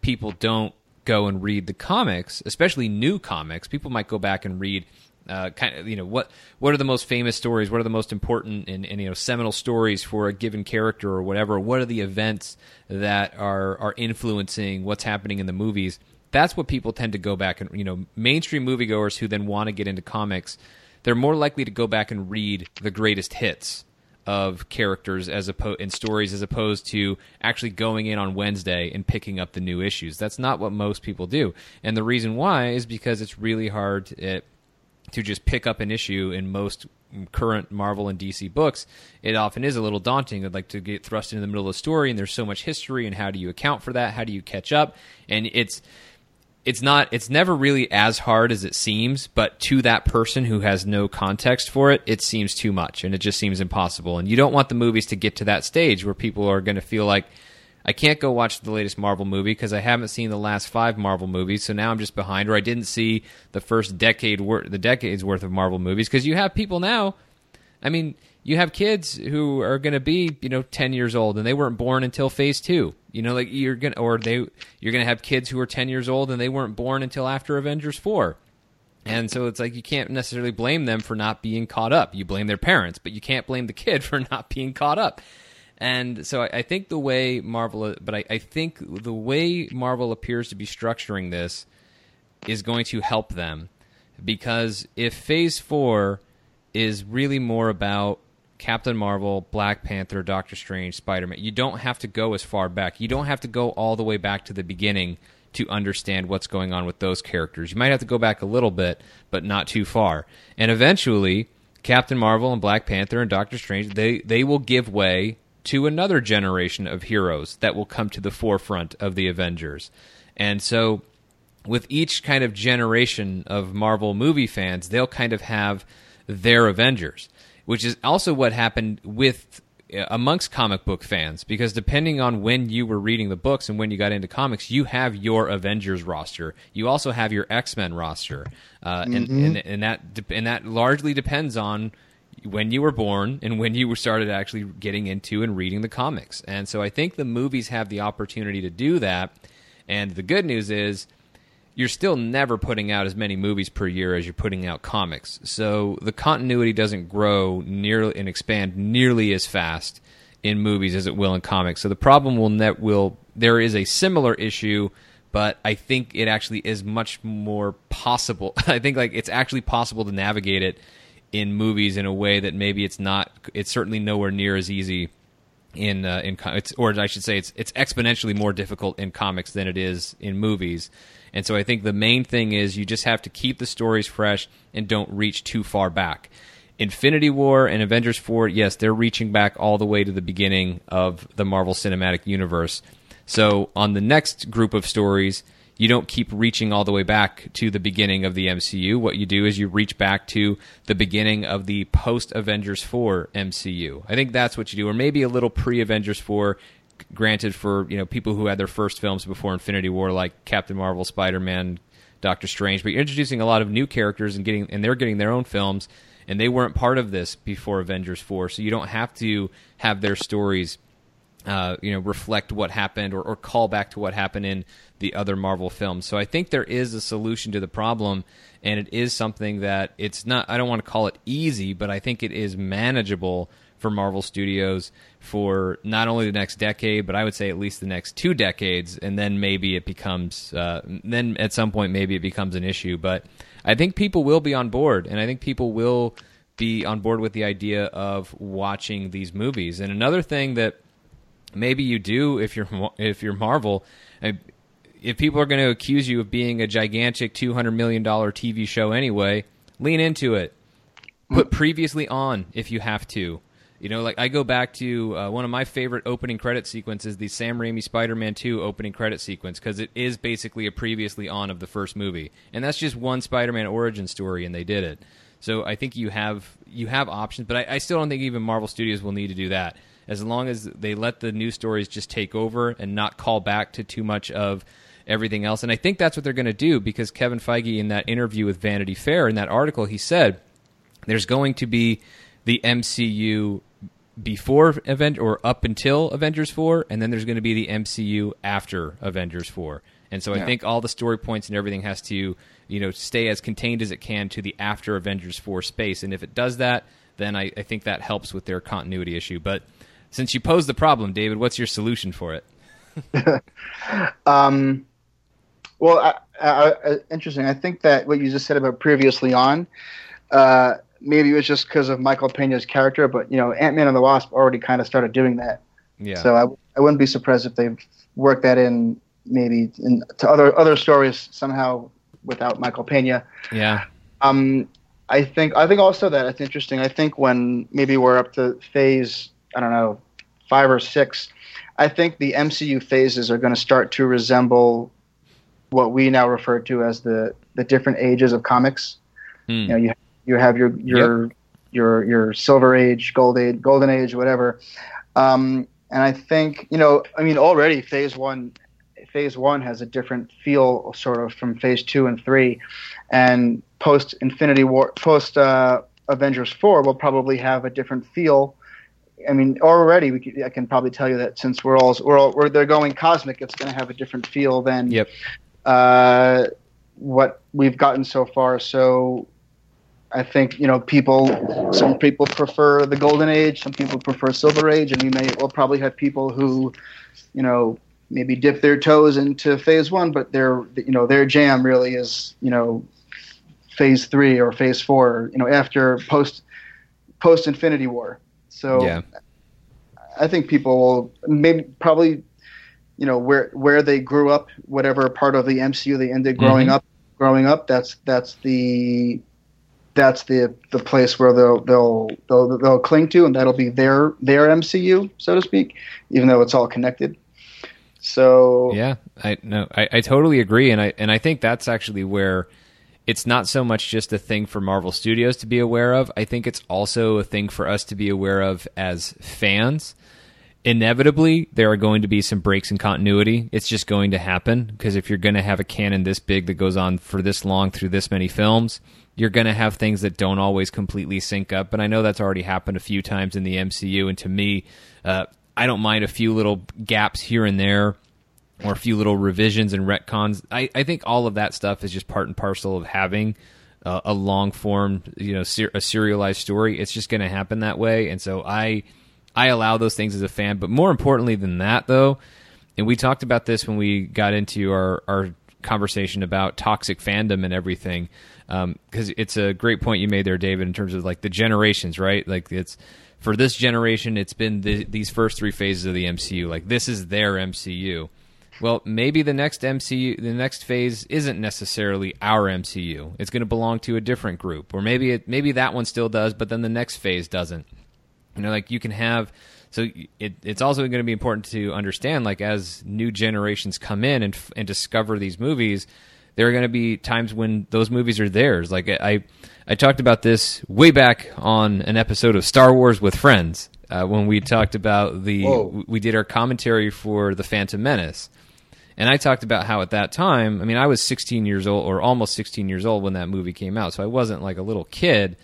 people don't go and read the comics, especially new comics, people might go back and read uh, kind of you know what what are the most famous stories? What are the most important and, and, you know seminal stories for a given character or whatever? What are the events that are are influencing what's happening in the movies? That's what people tend to go back and you know mainstream moviegoers who then want to get into comics they're more likely to go back and read the greatest hits of characters as opposed in stories as opposed to actually going in on Wednesday and picking up the new issues. That's not what most people do, and the reason why is because it's really hard to, to just pick up an issue in most current Marvel and DC books, it often is a little daunting. Like to get thrust into the middle of the story, and there's so much history, and how do you account for that? How do you catch up? And it's it's not it's never really as hard as it seems, but to that person who has no context for it, it seems too much, and it just seems impossible. And you don't want the movies to get to that stage where people are going to feel like I can't go watch the latest Marvel movie because I haven't seen the last five Marvel movies, so now I'm just behind. Or I didn't see the first decade, wor- the decades worth of Marvel movies because you have people now. I mean, you have kids who are going to be, you know, ten years old and they weren't born until Phase Two. You know, like you're gonna, or they, you're gonna have kids who are ten years old and they weren't born until after Avengers Four. And so it's like you can't necessarily blame them for not being caught up. You blame their parents, but you can't blame the kid for not being caught up. And so I, I think the way Marvel, but I, I think the way Marvel appears to be structuring this is going to help them because if Phase Four is really more about Captain Marvel, Black Panther, Doctor Strange, Spider Man. You don't have to go as far back. You don't have to go all the way back to the beginning to understand what's going on with those characters. You might have to go back a little bit, but not too far. And eventually, Captain Marvel and Black Panther and Doctor Strange, they, they will give way to another generation of heroes that will come to the forefront of the Avengers. And so, with each kind of generation of Marvel movie fans, they'll kind of have their Avengers, which is also what happened with uh, amongst comic book fans because depending on when you were reading the books and when you got into comics, you have your Avengers roster. You also have your X Men roster, uh, mm-hmm. and, and, and that and that largely depends on when you were born and when you were started actually getting into and reading the comics. And so I think the movies have the opportunity to do that. And the good news is you're still never putting out as many movies per year as you're putting out comics. So the continuity doesn't grow nearly and expand nearly as fast in movies as it will in comics. So the problem will net will there is a similar issue but I think it actually is much more possible. I think like it's actually possible to navigate it in movies in a way that maybe it's not. It's certainly nowhere near as easy in uh, in it's or I should say it's it's exponentially more difficult in comics than it is in movies. And so I think the main thing is you just have to keep the stories fresh and don't reach too far back. Infinity War and Avengers 4, yes, they're reaching back all the way to the beginning of the Marvel Cinematic Universe. So on the next group of stories, you don't keep reaching all the way back to the beginning of the MCU. What you do is you reach back to the beginning of the post Avengers 4 MCU. I think that's what you do, or maybe a little pre Avengers 4. Granted, for you know people who had their first films before Infinity War, like Captain Marvel, Spider Man, Doctor Strange, but you're introducing a lot of new characters and getting and they're getting their own films, and they weren't part of this before Avengers 4, so you don't have to have their stories uh, you know, reflect what happened or, or call back to what happened in the other Marvel films. So I think there is a solution to the problem, and it is something that it's not. I don't want to call it easy, but I think it is manageable for Marvel Studios for not only the next decade, but I would say at least the next two decades, and then maybe it becomes. Uh, then at some point, maybe it becomes an issue. But I think people will be on board, and I think people will be on board with the idea of watching these movies. And another thing that maybe you do if you're if you're Marvel. If people are going to accuse you of being a gigantic two hundred million dollar TV show anyway, lean into it. Put previously on if you have to. You know, like I go back to uh, one of my favorite opening credit sequences, the Sam Raimi Spider-Man 2 opening credit sequence, because it is basically a previously on of the first movie, and that's just one Spider-Man origin story, and they did it. So I think you have you have options, but I, I still don't think even Marvel Studios will need to do that as long as they let the new stories just take over and not call back to too much of everything else. And I think that's what they're going to do because Kevin Feige, in that interview with Vanity Fair, in that article, he said there's going to be the MCU before Avengers or up until Avengers 4 and then there's going to be the MCU after Avengers 4. And so I think all the story points and everything has to, you know, stay as contained as it can to the after Avengers 4 space. And if it does that, then I, I think that helps with their continuity issue. But since you posed the problem, David, what's your solution for it? Um, well, I, I, I, interesting. I think that what you just said about previously on, uh, maybe it was just because of Michael Pena's character, but you know, Ant Man and the Wasp already kind of started doing that. Yeah. So I, I wouldn't be surprised if they worked that in maybe in, to other other stories somehow without Michael Pena. yeah. Um, I think I think also that it's interesting. I think when maybe we're up to phase I don't know five or six, I think the MCU phases are going to start to resemble what we now refer to as the the different ages of comics. Hmm. You know, you you have your your your your Silver Age, Gold Age, Golden Age, whatever. Um, and I think you know, I mean, already Phase One, Phase One has a different feel, sort of, from Phase Two and Three, and post Infinity War, post uh, Avengers Four will probably have a different feel. I mean, already we can, I can probably tell you that since we're all we're all we're, they're going cosmic, it's going to have a different feel than Yep. uh, what we've gotten so far. So I think you know people. Some people prefer the golden age. Some people prefer silver age, and we may we'll probably have people who, you know, maybe dip their toes into phase one, but their you know their jam really is you know phase three or phase four. You know after post post Infinity War. So Yeah. I think people will maybe probably you know where where they grew up, whatever part of the MCU they ended growing Mhm. up. Growing up, that's that's the that's the the place where they'll they'll they'll they'll cling to, and that'll be their their MCU, so to speak, even though it's all connected. So Yeah, I no, I, I totally agree, and I and I think that's actually where it's not so much just a thing for Marvel Studios to be aware of. I think it's also a thing for us to be aware of as fans. Inevitably, there are going to be some breaks in continuity. It's just going to happen because if you're going to have a canon this big that goes on for this long through this many films, you're going to have things that don't always completely sync up. And I know that's already happened a few times in the MCU. And to me, uh, I don't mind a few little gaps here and there or a few little revisions and retcons. I, I think all of that stuff is just part and parcel of having uh, a long form, you know, ser- a serialized story. It's just going to happen that way, and so I I allow those things as a fan. But more importantly than that, though, and we talked about this when we got into our our conversation about toxic fandom and everything, Um, because it's a great point you made there, David, in terms of like the generations, right? Like it's for this generation, it's been the, these first three phases of the MCU. Like this is their MCU. Well, maybe the next MCU, the next phase isn't necessarily our MCU. It's going to belong to a different group, or maybe it, maybe that one still does, but then the next phase doesn't. You know, like you can have. So it, it's also going to be important to understand, like as new generations come in and and discover these movies, there are going to be times when those movies are theirs. Like I, I talked about this way back on an episode of Star Wars with Friends uh, when we talked about the Whoa. we did our commentary for the Phantom Menace. And I talked about how at that time, I mean, I was 16 years old or almost 16 years old when that movie came out, so I wasn't like a little kid.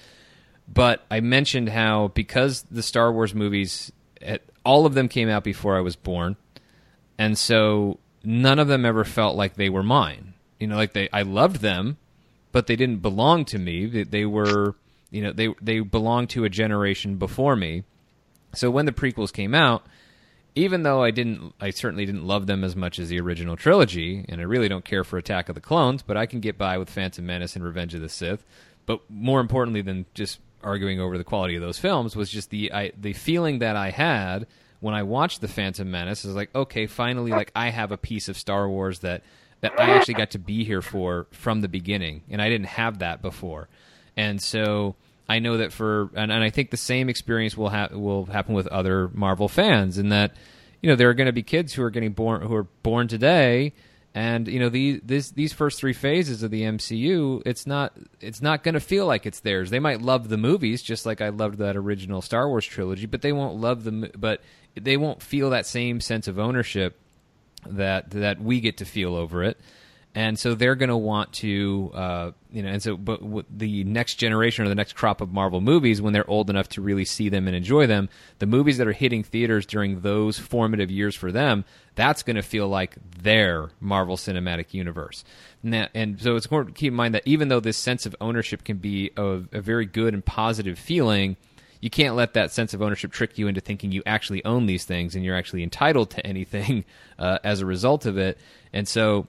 But I mentioned how because the Star Wars movies, all of them came out before I was born, and so none of them ever felt like they were mine. You know, like they, I loved them, but they didn't belong to me. They, they were, you know, they they belonged to a generation before me. So when the prequels came out, even though I didn't, I certainly didn't love them as much as the original trilogy, and I really don't care for Attack of the Clones, but I can get by with Phantom Menace and Revenge of the Sith. But more importantly than just arguing over the quality of those films was just the I, the feeling that I had when I watched the Phantom Menace is like, okay, finally, like I have a piece of Star Wars that that I actually got to be here for from the beginning, and I didn't have that before, and so. I know that for, and, and I think the same experience will will happen with other Marvel fans, in that you know there are going to be kids who are getting born who are born today, and you know these these first three phases of the MCU, it's not it's not going to feel like it's theirs. They might love the movies just like I loved that original Star Wars trilogy, but they won't love them. But they won't feel that same sense of ownership that that we get to feel over it. and so they're going to want to, uh, you know, and so but the next generation or the next crop of Marvel movies, when they're old enough to really see them and enjoy them, the movies that are hitting theaters during those formative years for them, that's going to feel like their Marvel Cinematic Universe. And, and so it's important to keep in mind that even though this sense of ownership can be a, a very good and positive feeling you can't let that sense of ownership trick you into thinking you actually own these things and you're actually entitled to anything uh, as a result of it. And so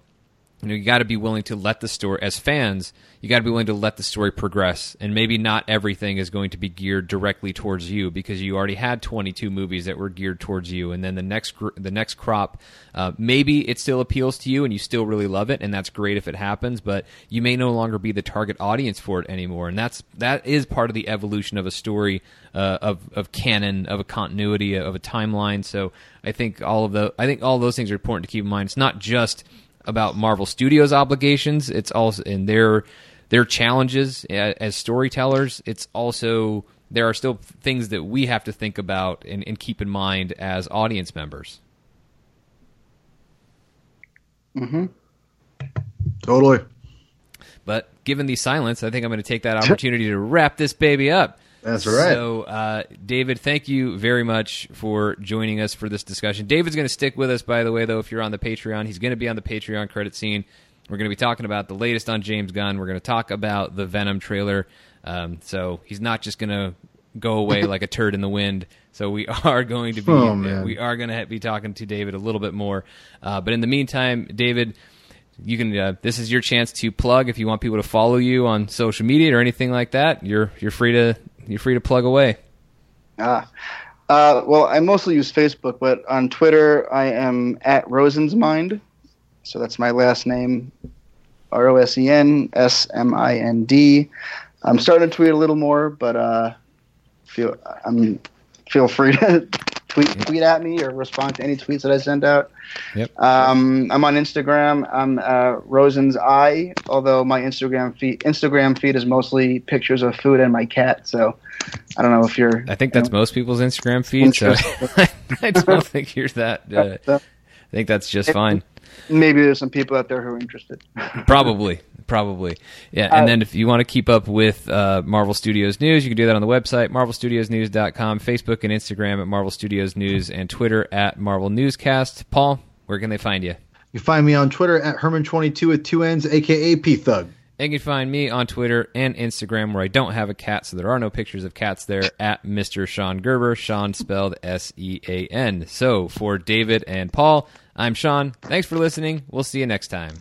you know you got to be willing to let the story as fans you got to be willing to let the story progress. And maybe not everything is going to be geared directly towards you because you already had 22 movies that were geared towards you. And then the next the next crop uh, maybe it still appeals to you and you still really love it and that's great if it happens but you may no longer be the target audience for it anymore. And that's that is part of the evolution of a story uh, of of canon of a continuity of a timeline. So I think all of the I think all those things are important to keep in mind. It's not just about Marvel Studios obligations. It's also in their their challenges as storytellers. It's also there are still things that we have to think about and, and keep in mind as audience members. Mm-hmm. Totally. But given the silence, I think I'm going to take that opportunity to wrap this baby up. That's right. So, uh, David, thank you very much for joining us for this discussion. David's going to stick with us, by the way, though, if you're on the Patreon. He's going to be on the Patreon credit scene. We're going to be talking about the latest on James Gunn. We're going to talk about the Venom trailer. Um, so he's not just going to go away like a turd in the wind. So we are going to be Oh, we are going to be talking to David a little bit more. Uh, but in the meantime, David, you can uh, this is your chance to plug if you want people to follow you on social media or anything like that. You're you're free to you're free to plug away. Ah. Uh, well, I mostly use Facebook, but on Twitter, I am at Rosen's Mind. So that's my last name, R O S E N S M I N D. I'm starting to tweet a little more, but uh, feel I'm feel free to tweet tweet at me or respond to any tweets that I send out. Yep. Um, I'm on Instagram. I'm uh, Rosen's Eye, although my Instagram feed Instagram feed is mostly pictures of food and my cat. So I don't know if you're. I think that's most people's Instagram feed. So I don't think you're that. Uh, I think that's just fine. maybe there's some people out there who are interested. Probably, probably, yeah. And then if you want to keep up with uh, Marvel Studios news, you can do that on the website marvelstudiosnews.com, Facebook and Instagram at Marvel Studios News, and Twitter at Marvel Newscast. Paul, where can they find you? You find me on Twitter at Herman22 with two N's, aka P Thug. And you can find me on Twitter and Instagram where I don't have a cat, so there are no pictures of cats there, at Mr. Sean Gerber, Sean spelled S E A N. So for David and Paul, I'm Sean. Thanks for listening. We'll see you next time.